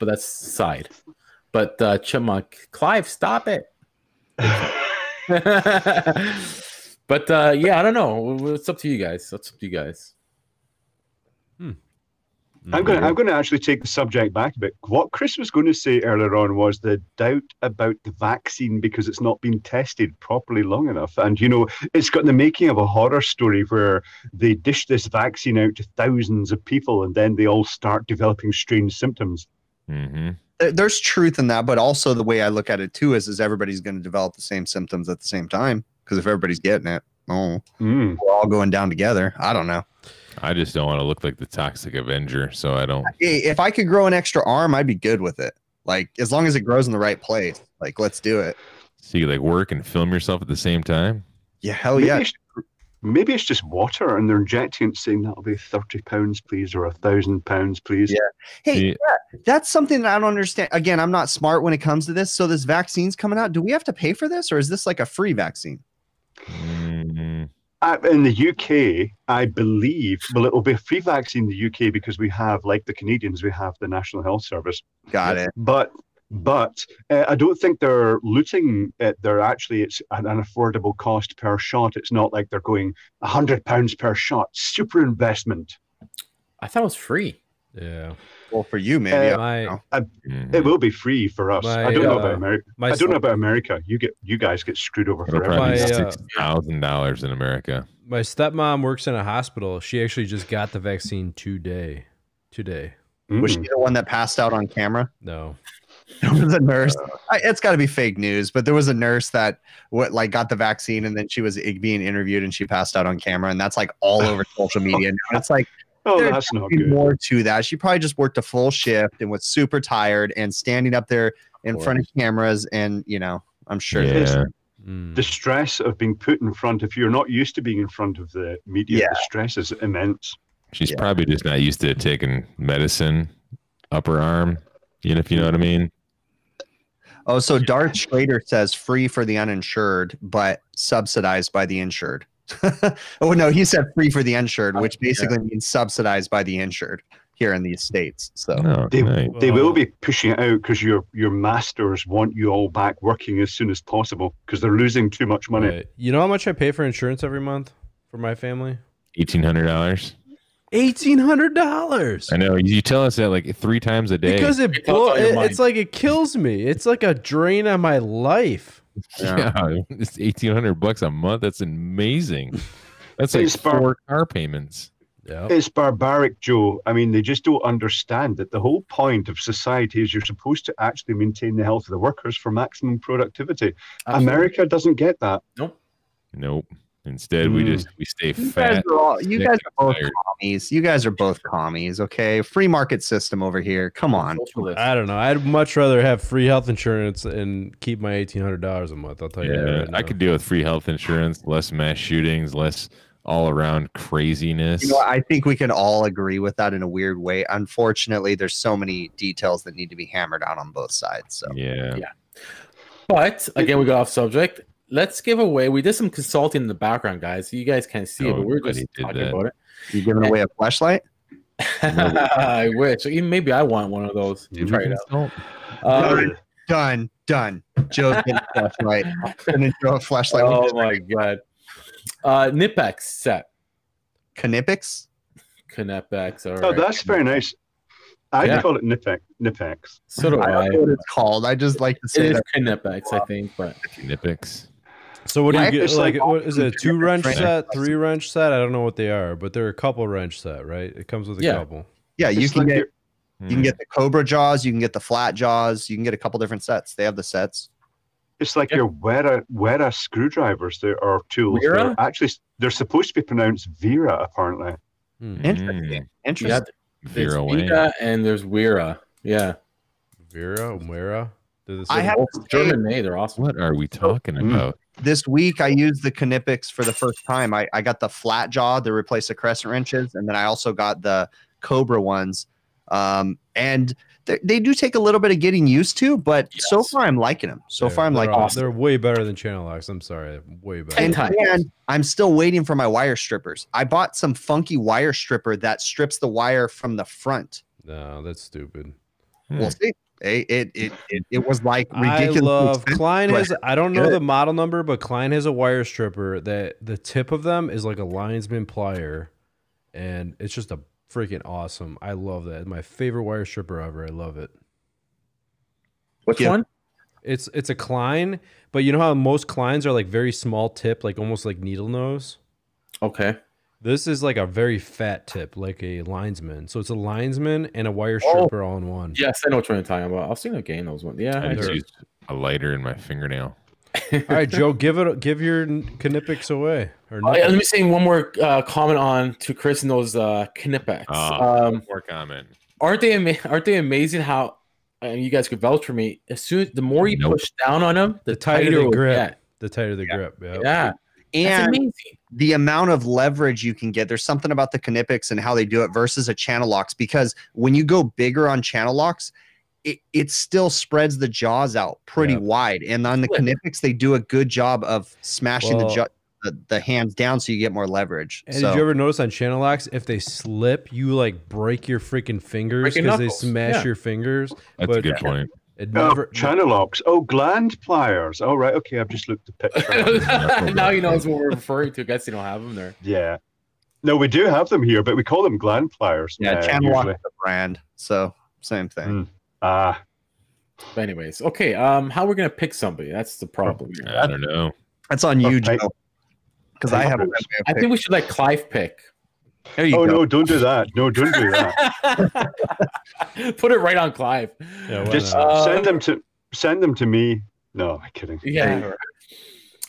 but that's side. But uh, Chipmunk, Clive, stop it. but uh, yeah, I don't know. It's up to you guys. It's up to you guys. I'm going. to I'm going to actually take the subject back a bit. What Chris was going to say earlier on was the doubt about the vaccine because it's not been tested properly long enough, and you know it's got the making of a horror story where they dish this vaccine out to thousands of people, and then they all start developing strange symptoms. hmm There's truth in that, but also the way I look at it too is is everybody's going to develop the same symptoms at the same time because if everybody's getting it, oh, Mm. we're all going down together. I don't know. I just don't want to look like the toxic Avenger, so I don't. If I could grow an extra arm, I'd be good with it. Like as long as it grows in the right place, like let's do it. So you like work and film yourself at the same time. Yeah, hell maybe, yeah. it's, maybe it's just water, and they're injecting it, saying that'll be thirty pounds, please, or a thousand pounds, please. Yeah. Hey, See, yeah, that's something that I don't understand. Again, I'm not smart when it comes to this. So this vaccine's coming out. Do we have to pay for this, or is this like a free vaccine? mm, in the UK, I believe, well, it'll be a free vaccine in the UK because we have, like the Canadians, we have the National Health Service. Got it. But but uh, I don't think they're looting it. They're actually it's an, an affordable cost per shot. It's not like they're going a hundred pounds per shot. Super investment. I thought it was free. Yeah. Well, for you, maybe. Uh, I My don't know. mhm. It will be free for us. My, I don't know uh, about America. my I don't know about America. You get you guys get screwed over It'll forever. probably be My, uh, six thousand dollars in America. my stepmom works in a hospital. She actually just got the vaccine today. Today. Was she the one that passed out on camera? No. There was a nurse. I, it's got to be fake news, but there was a nurse that what like got the vaccine and then she was being interviewed and she passed out on camera, and that's like all over social media. now. It's like Oh, there's that's not good. more to that. She probably just worked a full shift and was super tired and standing up there in front of cameras, and you know, I'm sure. Yeah, Mm. the stress of being put in front if you're not used to being in front of the media Yeah. the stress is immense she's Yeah. probably just not used to taking medicine upper arm. You know, if you know what I mean. Oh, so Darth Schrader says free for the uninsured, but subsidized by the insured. oh no, he said free for the insured, uh, which basically means subsidized by the insured here in these states. So No, they, nice. they will be pushing it out because your your masters want you all back working as soon as possible because they're losing too much money Right. You know how much I pay for insurance every month for my family? Eighteen hundred dollars. Eighteen hundred dollars. I know. You tell us that like three times a day. Because it, It blow, tells on your it- it's like it kills me. It's like a drain on my life. yeah, it's eighteen hundred bucks a month. That's amazing. That's like It's bar- four car payments. Yeah. It's barbaric, Joe. I mean, they just don't understand that the whole point of society is you're supposed to actually maintain the health of the workers for maximum productivity. Absolutely. America doesn't get that. Nope. Nope. Instead, we Mm. just we stay You guys fat. are all, you guys are both tired. commies. You guys are both commies. Okay, free market system over here. Come on. I don't know. I'd much rather have free health insurance and keep my eighteen hundred dollars a month. I'll tell you. Yeah, Right I could deal with free health insurance, less mass shootings, less all around craziness. You know, I think we can all agree with that in a weird way. Unfortunately, there's so many details that need to be hammered out on both sides. So yeah. Yeah. But again, we got off subject. Let's give away. We did some consulting in the background, guys. You guys can't see it, Oh, but we're just talking that. about it. you giving away a flashlight? I wish. Even Maybe I want one of those to Did try it out. Um, Done. Done. Joe's getting a flashlight. Gonna throw a flashlight. oh my god. Uh, Nipex set. Knipex? Knepex. All Oh, right. that's very nice. I Yeah. call it Nipex. Nipex. So do I I. don't know what it's called. I just like to say is that. Knepex, I think, but Knipex. So what do Yeah, you get? Like, like- what is it? A two wrench set, three wrench set? I don't know what they are, but they're a couple wrench set, right? It comes with a Yeah. couple. Yeah, you It's can like get your- you can get the Cobra jaws, you can get the flat jaws, you can get a couple different sets. They have the sets. It's like Yeah. your Wera Wera screwdrivers. There are tools. They're actually they're supposed to be pronounced Vera, apparently. Hmm. Interesting. yeah, Interesting. there's Vera Wang. And there's Wera. Yeah. Vera, Wera. The I have Both say, German made. They're awesome. What are we talking Mm. about? This week I used the Knipex for the first time. I, I got the flat jaw to replace the crescent wrenches, and then I also got the Cobra ones. Um, and they, they do take a little bit of getting used to, but so far I'm liking them. So they're- far I'm they're liking aw- them. They're way better than channel locks. I'm sorry, way better. And, and I'm still waiting for my wire strippers. I bought some funky wire stripper that strips the wire from the front. No, that's stupid. Hmm. We'll see. It it it, it, it was like I ridiculous. love Klein has. I don't know good. the model number, but Klein has a wire stripper that the tip of them is like a linesman plier, and it's just a freaking awesome. I love that. My favorite wire stripper ever. I love it. Which Yeah. one? It's it's a Klein, but you know how most Kleins are like very small tip, like almost like needle nose. Okay. This is like a very fat tip, like a linesman. So it's a linesman and a wire Oh. stripper all in one. Yes, I know what you're talking about. I've seen a game those ones. Yeah. I I just used a lighter in my fingernail. All right, Joe, give it give your Knipex away. Or Oh, yeah, let me say one more uh, comment on to Chris and those uh, Knipex. Ah, um, more comment. aren't they ama- aren't they amazing how and you guys could vouch for me as soon the more you Nope. push down on them the, The tighter tighter they it will grip. get. the tighter the grip. Yeah. yeah that's and the amount of leverage you can get. There's something about the Knipex and how they do it versus a channel locks because when you go bigger on channel locks, it, it still spreads the jaws out pretty Yeah. wide. And on the Flip. Knipex, they do a good job of smashing the, Well- jaw, the the hands down so you get more leverage. And so did you ever notice on channel locks if they slip, you like break your freaking fingers because they smash yeah. your fingers. That's but a good point. It Oh, never. channel locks. Oh, gland pliers. Oh, right. Okay, I've just looked at the picture. now you know what we're referring to I guess you don't have them there yeah. No, we do have them here, but we call them gland pliers. yeah, uh, channel lock usually. is a brand. So same thing. Mm. Ah, but anyways okay um how we're gonna pick somebody that's the problem. I don't know. That's on you, Okay. Joe. Because I have. i think we should let clive pick There you oh go. no, don't do that. No, don't do that. put it right on clive Yeah, why Just not? Uh, send them to send them to me. No, I'm kidding. yeah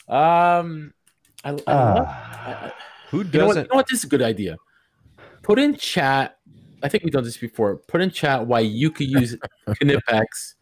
um I, I love, Ah. I- I- Who You know, what, doesn't? you know what? This is a good idea. Put in chat. I think we've done this before. Put in chat why you could use Knipex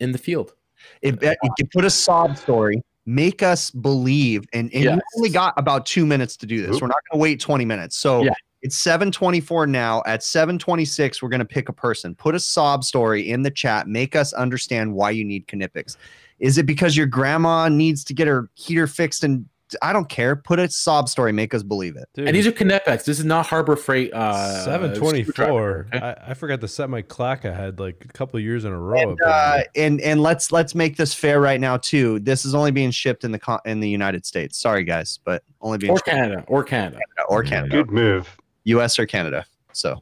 in the field. If, if you put a sob story, make us believe, and, and Yes. we only got about two minutes to do this. Oop. We're not going to wait 20 minutes. So Yeah. it's 724 now. At 726, we're going to pick a person. Put a sob story in the chat. Make us understand why you need Knipex. Is it because your grandma needs to get her heater fixed in I don't care. Put a sob story. Make us believe it. Dude, And these are Knepex. This is not Harbor Freight. Uh, seven twenty four. okay? I, I forgot to set my clock ahead like a couple of years in a row. And, uh, and and let's let's make this fair right now too. This is only being shipped in the con- in the United States. Sorry guys, but only being Or shipped Canada. Or Canada. or Canada, Good move. U.S. or Canada. So,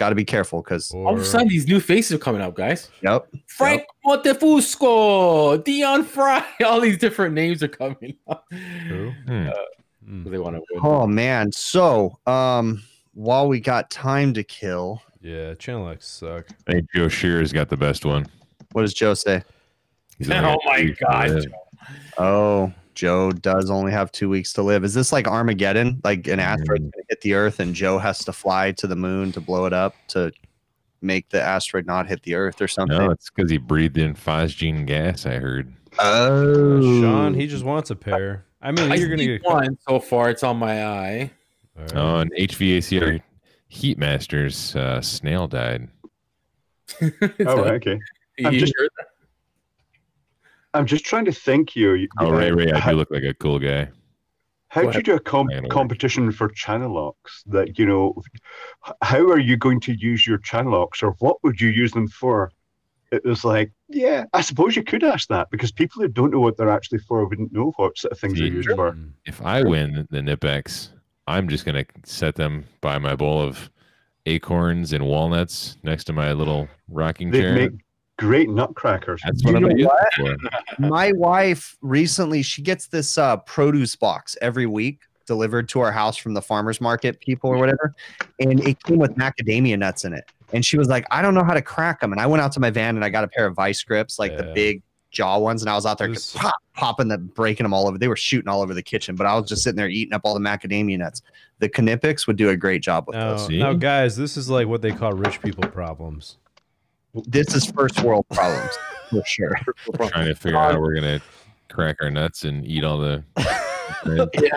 got to be careful because All of a sudden, these new faces are coming up, guys. yep. Frank Montefusco, Dion Fry. All these different names are coming up. Who? Hmm. Hmm. They want to win. Oh man. So, um, while we got time to kill, Yeah, Channel X suck. I think Joe Shearer's got the best one. what does Joe say? Oh my two weeks to God. Oh, Joe does only have two weeks to live. Is this like Armageddon? Like an asteroid Mm. hit the Earth and Joe has to fly to the moon to blow it up to make the asteroid not hit the Earth or something? No, it's because he breathed in phosgene gas. I heard. Oh, Sean, he just wants a pair. I mean, I you're gonna see get one so far. It's on my eye. All right. Oh, and HVAC our Heat Masters uh, snail died. Oh, okay. I'm just- heard that? I'm just trying to think here. You- Oh, Ray Ray, I do look like a cool guy. how Go do you do a com- Hang on a minute. competition for channel locks? That you know, how are you going to use your channel locks, or what would you use them for? It was like, yeah, I suppose you could ask that because people who don't know what they're actually for wouldn't know what sort of things they're See, used for. Mm. If I win the Nipex, I'm just gonna set them by my bowl of acorns and walnuts next to my little rocking They chair. make great nutcrackers. That's You what I'm know what? for. my wife recently she gets this uh produce box every week delivered to our house from the farmers market people or whatever and it came with macadamia nuts in it and she was like i don't know how to crack them and i went out to my van and i got a pair of vice grips like the big jaw ones and i was out there This- pop popping them breaking them all over they were shooting all over the kitchen but i was just sitting there eating up all the macadamia nuts the Knipex would do a great job with Now, those See? now, guys, this is like what they call rich people problems. This is first world problems for sure Trying to figure out how we're gonna crack our nuts and eat all the. yeah.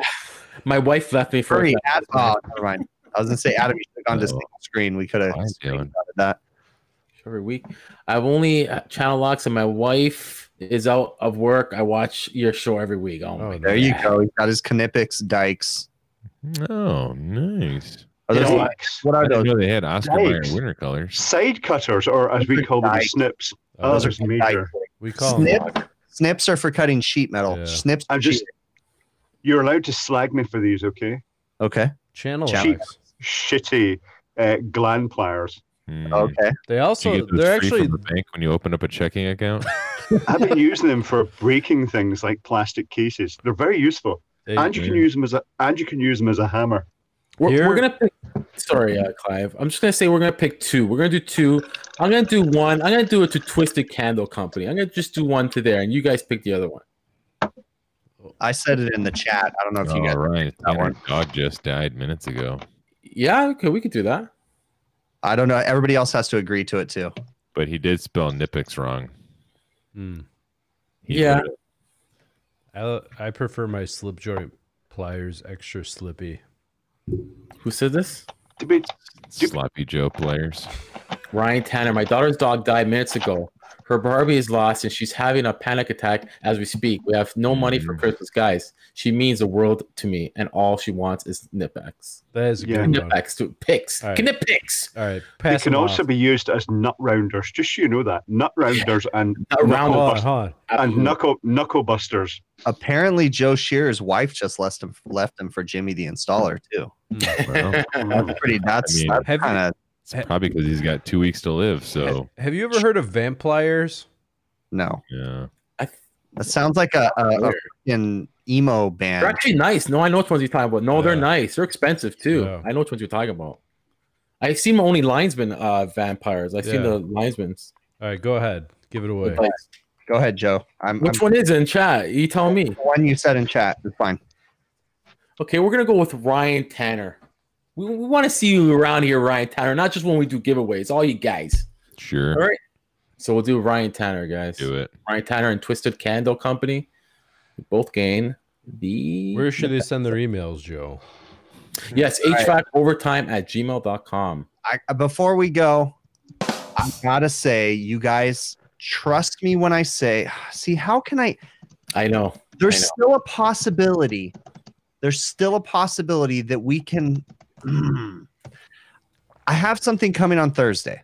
My wife left me for Hurry, a Ad- oh, never mind i was gonna say adam you should have gone to single screen we could have that every week. I've only uh, channel locks, and my wife is out of work. I watch your show every week. Oh, Oh, my There you go. He's got his Knipex dikes. Oh, nice. Are those, know what what? I are those? know they had Oscar Mayer winter colors. Side cutters, or as we call them, the snips. Oh, Those are there's major. we call them. Snips are for cutting sheet metal. Yeah. Snips. I'm just. sheet- You're allowed to slag me for these, okay? okay. Channel Cheap. Shitty uh, gland pliers. Hmm. Okay. They Did also you get those they're free actually from the bank when you open up a checking account. I've been using them for breaking things like plastic cases. They're very useful, they, and you can use them as a and you can use them as a hammer. We're, Here- we're gonna pick. Sorry, uh, Clive. I'm just gonna say we're gonna pick two. We're gonna do two. I'm gonna do one. I'm gonna do it to Twisted Candle Company. I'm gonna just do one to there, and you guys pick the other one. I said it in the chat. I don't know if you All guys. right, that one. Tanner's dog just died minutes ago, Yeah, okay, we could do that. I don't know. Everybody else has to agree to it too. but he did spell Nipix wrong. Hmm. He Yeah. I, I prefer my slip joint pliers extra slippy. Who said this? Sloppy Joe players. Ryan Tanner. My daughter's dog died minutes ago. Her Barbie is lost, and she's having a panic attack as we speak. We have no money for Mm. Christmas, guys. She means the world to me, and all she wants is Nipex. That is a Yeah. good one. Nipex to picks. All right. Knipex. All right, they pass can also off. be used as nut rounders. Just so you know that nut rounders and Nut knuckle rounders. Hold bust- hold and knuckle knuckle busters. Apparently, Joe Shearer's wife just left him left him for Jimmy the installer too. Well, That's pretty. That's, mean, that's kind of it's probably because he's got two weeks to live. So Have you ever heard of vampires? no. yeah, That sounds like a, a, a Weird. fucking emo They're band. actually nice. No, I know which ones you're talking about. No, they're nice. They're expensive too. Yeah. I know which ones you're talking about. I seen my only linesman uh, vampires. I've seen Yeah. the linesmans. All right, go ahead. Give it away. Like, Go ahead, Joe. I'm, which I'm one is in chat? You tell me. the one you said in chat. It's fine. Okay, we're gonna go with Ryan Tanner. We, we want to see you around here, Ryan Tanner, not just when we do giveaways. All you guys. sure, All right. So we'll do Ryan Tanner, guys. do it. Ryan Tanner and Twisted Candle Company. We both gain the Where should they send their emails, Joe? yes All right. HVAC overtime at gmail.com. I, before we go, I gotta say, you guys trust me when I say. See, how can I? I know. there's I know. still a possibility. There's still a possibility that we can. I have something coming on Thursday.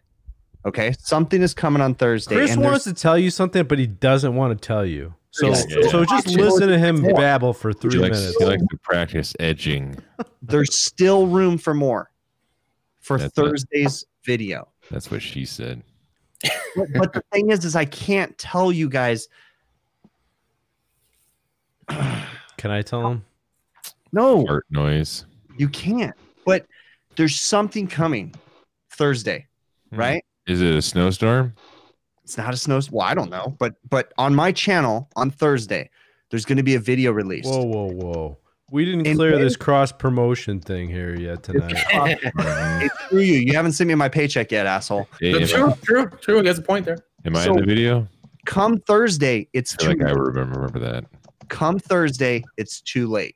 Okay, something is coming on Thursday. Chris and wants to tell you something, but he doesn't want to tell you. So, Yes. so just listen to him babble for He three likes, minutes. he likes to practice edging. there's still room for more for That's it. Thursday's video. That's what she said. But, but the thing is, is I can't tell you guys. Can I tell him? No, Heart noise. you can't. But there's something coming Thursday, Hmm. right? Is it a snowstorm? It's not a snow. Well, I don't know, but but on my channel on Thursday, there's going to be a video release. Whoa, whoa, whoa! We didn't And clear then- this cross promotion thing here yet tonight. It's through you. You haven't sent me my paycheck yet, asshole. Hey, am, true, true, true. He has a point there. am I So- in the video? Come Thursday, it's I feel too. like I remember, remember that. Come Thursday, it's too late.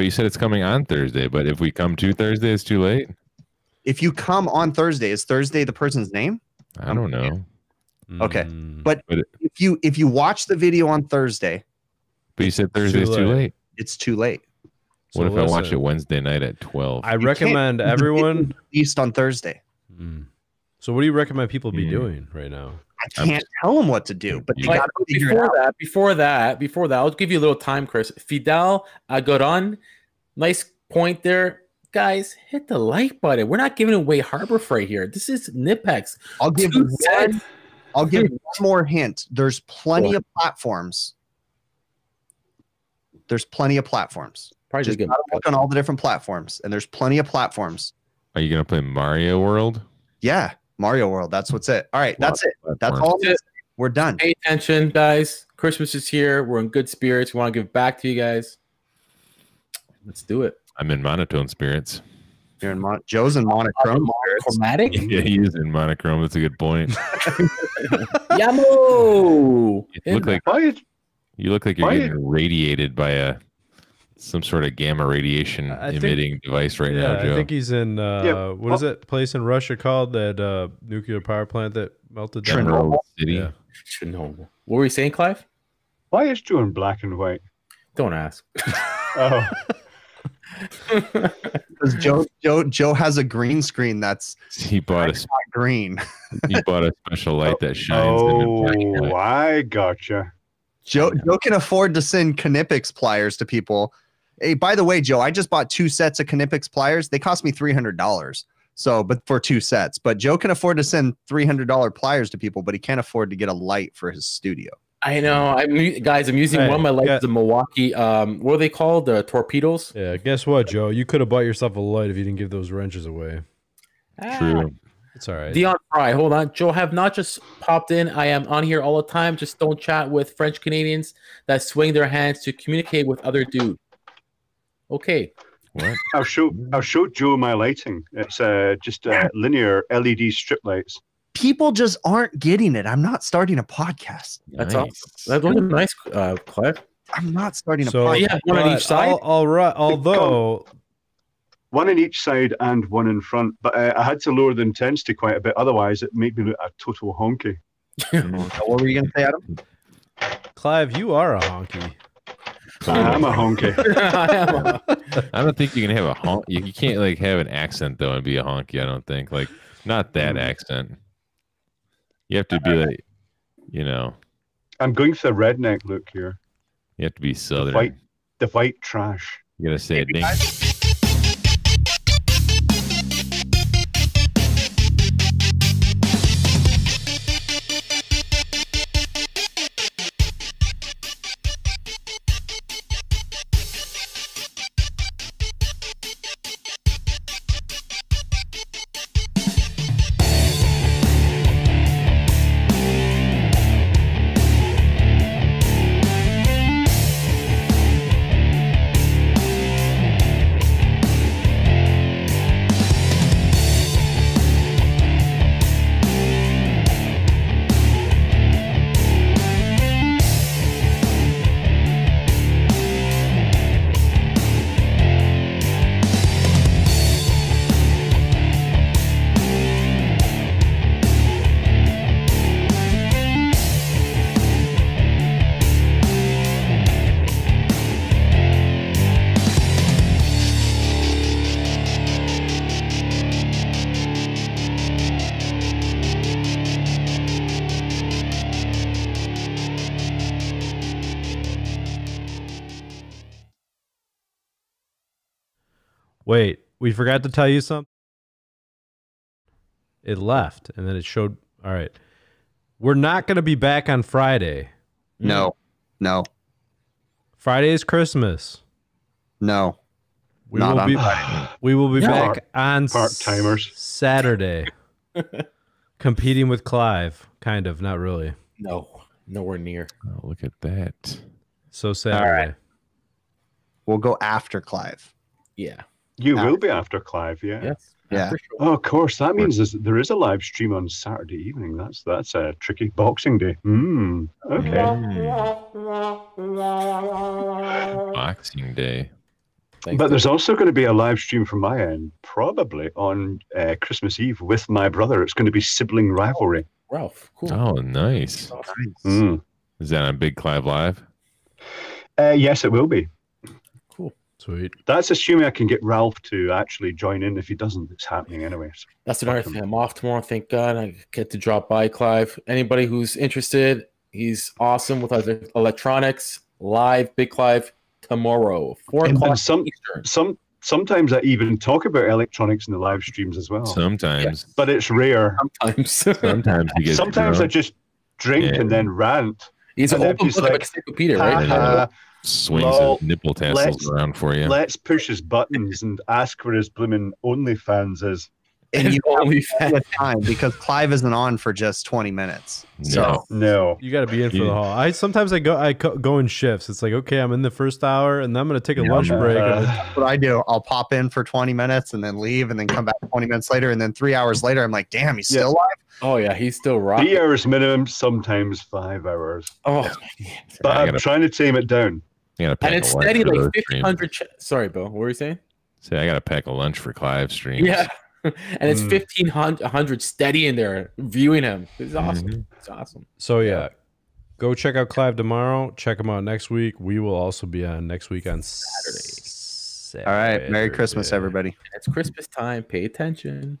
But you said it's coming on Thursday. But if we come to Thursday, it's too late. If you come on Thursday, is Thursday the person's name? I don't know. Okay, Mm. but- But it- If you if you watch the video on Thursday, but you said Thursday's too late. late. it's too late. What So if I watch it Wednesday night at twelve? I You recommend the video everyone. released on Thursday. Mm. So, what do you recommend people be Yeah. doing right now? I can't tell them what to do, but they Like, got to figure it before out. that, before that, before that, I'll give you a little time, Chris. Fidel Agoran, nice point there. Guys, hit the like button. We're not giving away Harbor Freight here. This is Nipex. I'll give Two one, cents. I'll give one more hint. There's plenty of platforms. There's plenty of platforms. Probably Just just gotta look on all the different platforms, and there's plenty of platforms. Are you gonna play Mario World? Yeah, Mario World. That's what's it. All right, that's it. That's all. I'm That's gonna it. say. We're done. pay attention, guys. Christmas is here. We're in good spirits. We want to give back to you guys. Let's do it. I'm in monotone spirits. You're in Mon- Joe's in monochrome. Chromatic. Yeah, he is in monochrome. That's a good point. Yamo. You look like you look like you're getting radiated by a some sort of gamma radiation I think- emitting device right yeah, now, Joe. I think he's in. Uh, Yeah, what is that Place in Russia called that uh, nuclear power plant that melted down. Chernobyl City. Yeah. Chernobyl. What were you saying, Clive? why is Joe in black and white? Don't ask. Oh, Because Joe, Joe, Joe has a green screen that's He bought a not green. he bought a special light that shines. in the black and oh, white. I gotcha. Joe, Joe can afford to send Knipex pliers to people. Hey, by the way, Joe, I just bought two sets of Knipex pliers. They cost me three hundred dollars. So, but for two sets, but Joe can afford to send three hundred dollar pliers to people, but he can't afford to get a light for his studio. I know. I'm u- guys. I'm using Hey, one of my lights. yeah. The Milwaukee. Um, what are they called? The torpedoes. Yeah, guess what, Joe? You could have bought yourself a light if you didn't give those wrenches away. True. It's all right. Dion Fry, hold on. Joe have not just popped in. I am on here all the time. Just don't chat with French Canadians that swing their hands to communicate with other dude. Okay. What? I'll show I'll show Joe my lighting. It's uh, just uh, linear LED strip lights. People just aren't getting it. I'm not starting a podcast. That's Nice. awesome. That was nice, uh, Clive. I'm not starting a so podcast. yeah, one on each side? al- all right. Although One on each side and one in front. But uh, I had to lower the intensity quite a bit. Otherwise, it made me look a total honky. What were you gonna say, Adam? Clive, you are a honky. I'm a honky. I don't think you can have a honk. You, you can't like have an accent though and be a honky. I don't think like not that mm. accent. You have to be like, you know, I'm going for the redneck look here. you have to be southern. white- The white trash. You gotta say it. We forgot to tell you something. It left, and then it showed. All right, we're not going to be back on Friday. No, mm. no, Friday is Christmas. no. We Not will on be Friday. we will be No. back on Part-timers. Saturday, competing with Clive. Kind of, not really. No, nowhere near. Oh, look at that. So Saturday. All right. We'll go after Clive. Yeah. You Ah. will be after Clive, yeah. Yes. Yeah. Sure. Oh, of course. That means there's, a live stream on Saturday evening. That's that's a tricky Boxing Day. Hmm. Okay. Boxing Day. Thanks But there's also going to be a live stream from my end, probably on uh, Christmas Eve with my brother. It's going to be sibling rivalry. Ralph. Cool. Oh, nice. Hmm. Is that on Big Clive Live? Uh, yes, it will be. Cool. Sweet. That's assuming I can get Ralph to actually join in. If he doesn't, it's happening anyway. So- That's another thing. I'm off tomorrow. Thank God I get to drop by Clive. Anybody who's interested, he's awesome with other electronics. Live, Big Clive tomorrow, four And- and o'clock some- Eastern. Some sometimes I even talk about electronics in the live streams as well. Sometimes. but it's rare. Sometimes Sometimes you get Sometimes I just drink Yeah. and then rant. he's an and then open he's book of like, encyclopedia, Ha, right? Uh, ha, swings Lol, his nipple tassels around for you. Let's push his buttons and ask where his blooming OnlyFans is. And you only have the time because Clive isn't on for just 20 minutes. No. No. You got to be in for the Yeah. haul. I sometimes I go I co- go in shifts. It's like okay, I'm in the first hour, and then I'm gonna take a lunch break. and Uh, What I do, I'll pop in for 20 minutes and then leave and then come back 20 minutes later. And then three hours later, I'm like, damn, he's Yeah. still alive. Oh yeah, he's still rocking. three hours minimum, sometimes five hours. Oh, man. But I I'm gotta- trying to tame it down. I gotta pack and it's a steady for like those fifteen streams. hundred. Ch- Sorry, Bill. What were you saying? Say I gotta pack a lunch for Clive stream Yeah, and it's Mm. fifteen hundred steady in there viewing him. It's awesome. Mhm. It's awesome. So yeah, go check out Clive tomorrow. Check him out next week. We will also be on next week on Saturday. All right. Merry Christmas, everybody. It's Christmas time. Pay attention.